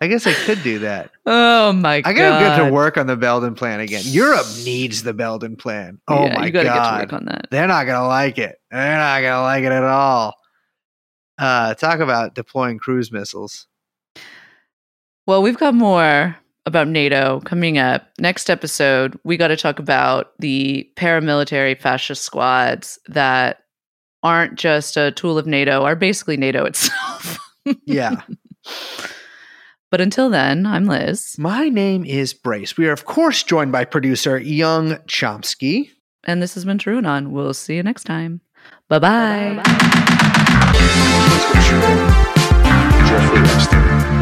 I guess I could do that. Oh my god! I gotta get to work on the Belden Plan again. Europe needs the Belden Plan. Oh yeah, my you gotta god! Get to work on that. They're not gonna like it. They're not gonna like it at all. Uh, talk about deploying cruise missiles. Well, we've got more about NATO coming up. Next episode, we got to talk about the paramilitary fascist squads that aren't just a tool of NATO, are basically NATO itself. yeah. But until then, I'm Liz. My name is Brace. We are, of course, joined by producer Young Chomsky. And this has been TrueAnon. We'll see you next time. Bye bye. Jeffrey Epstein.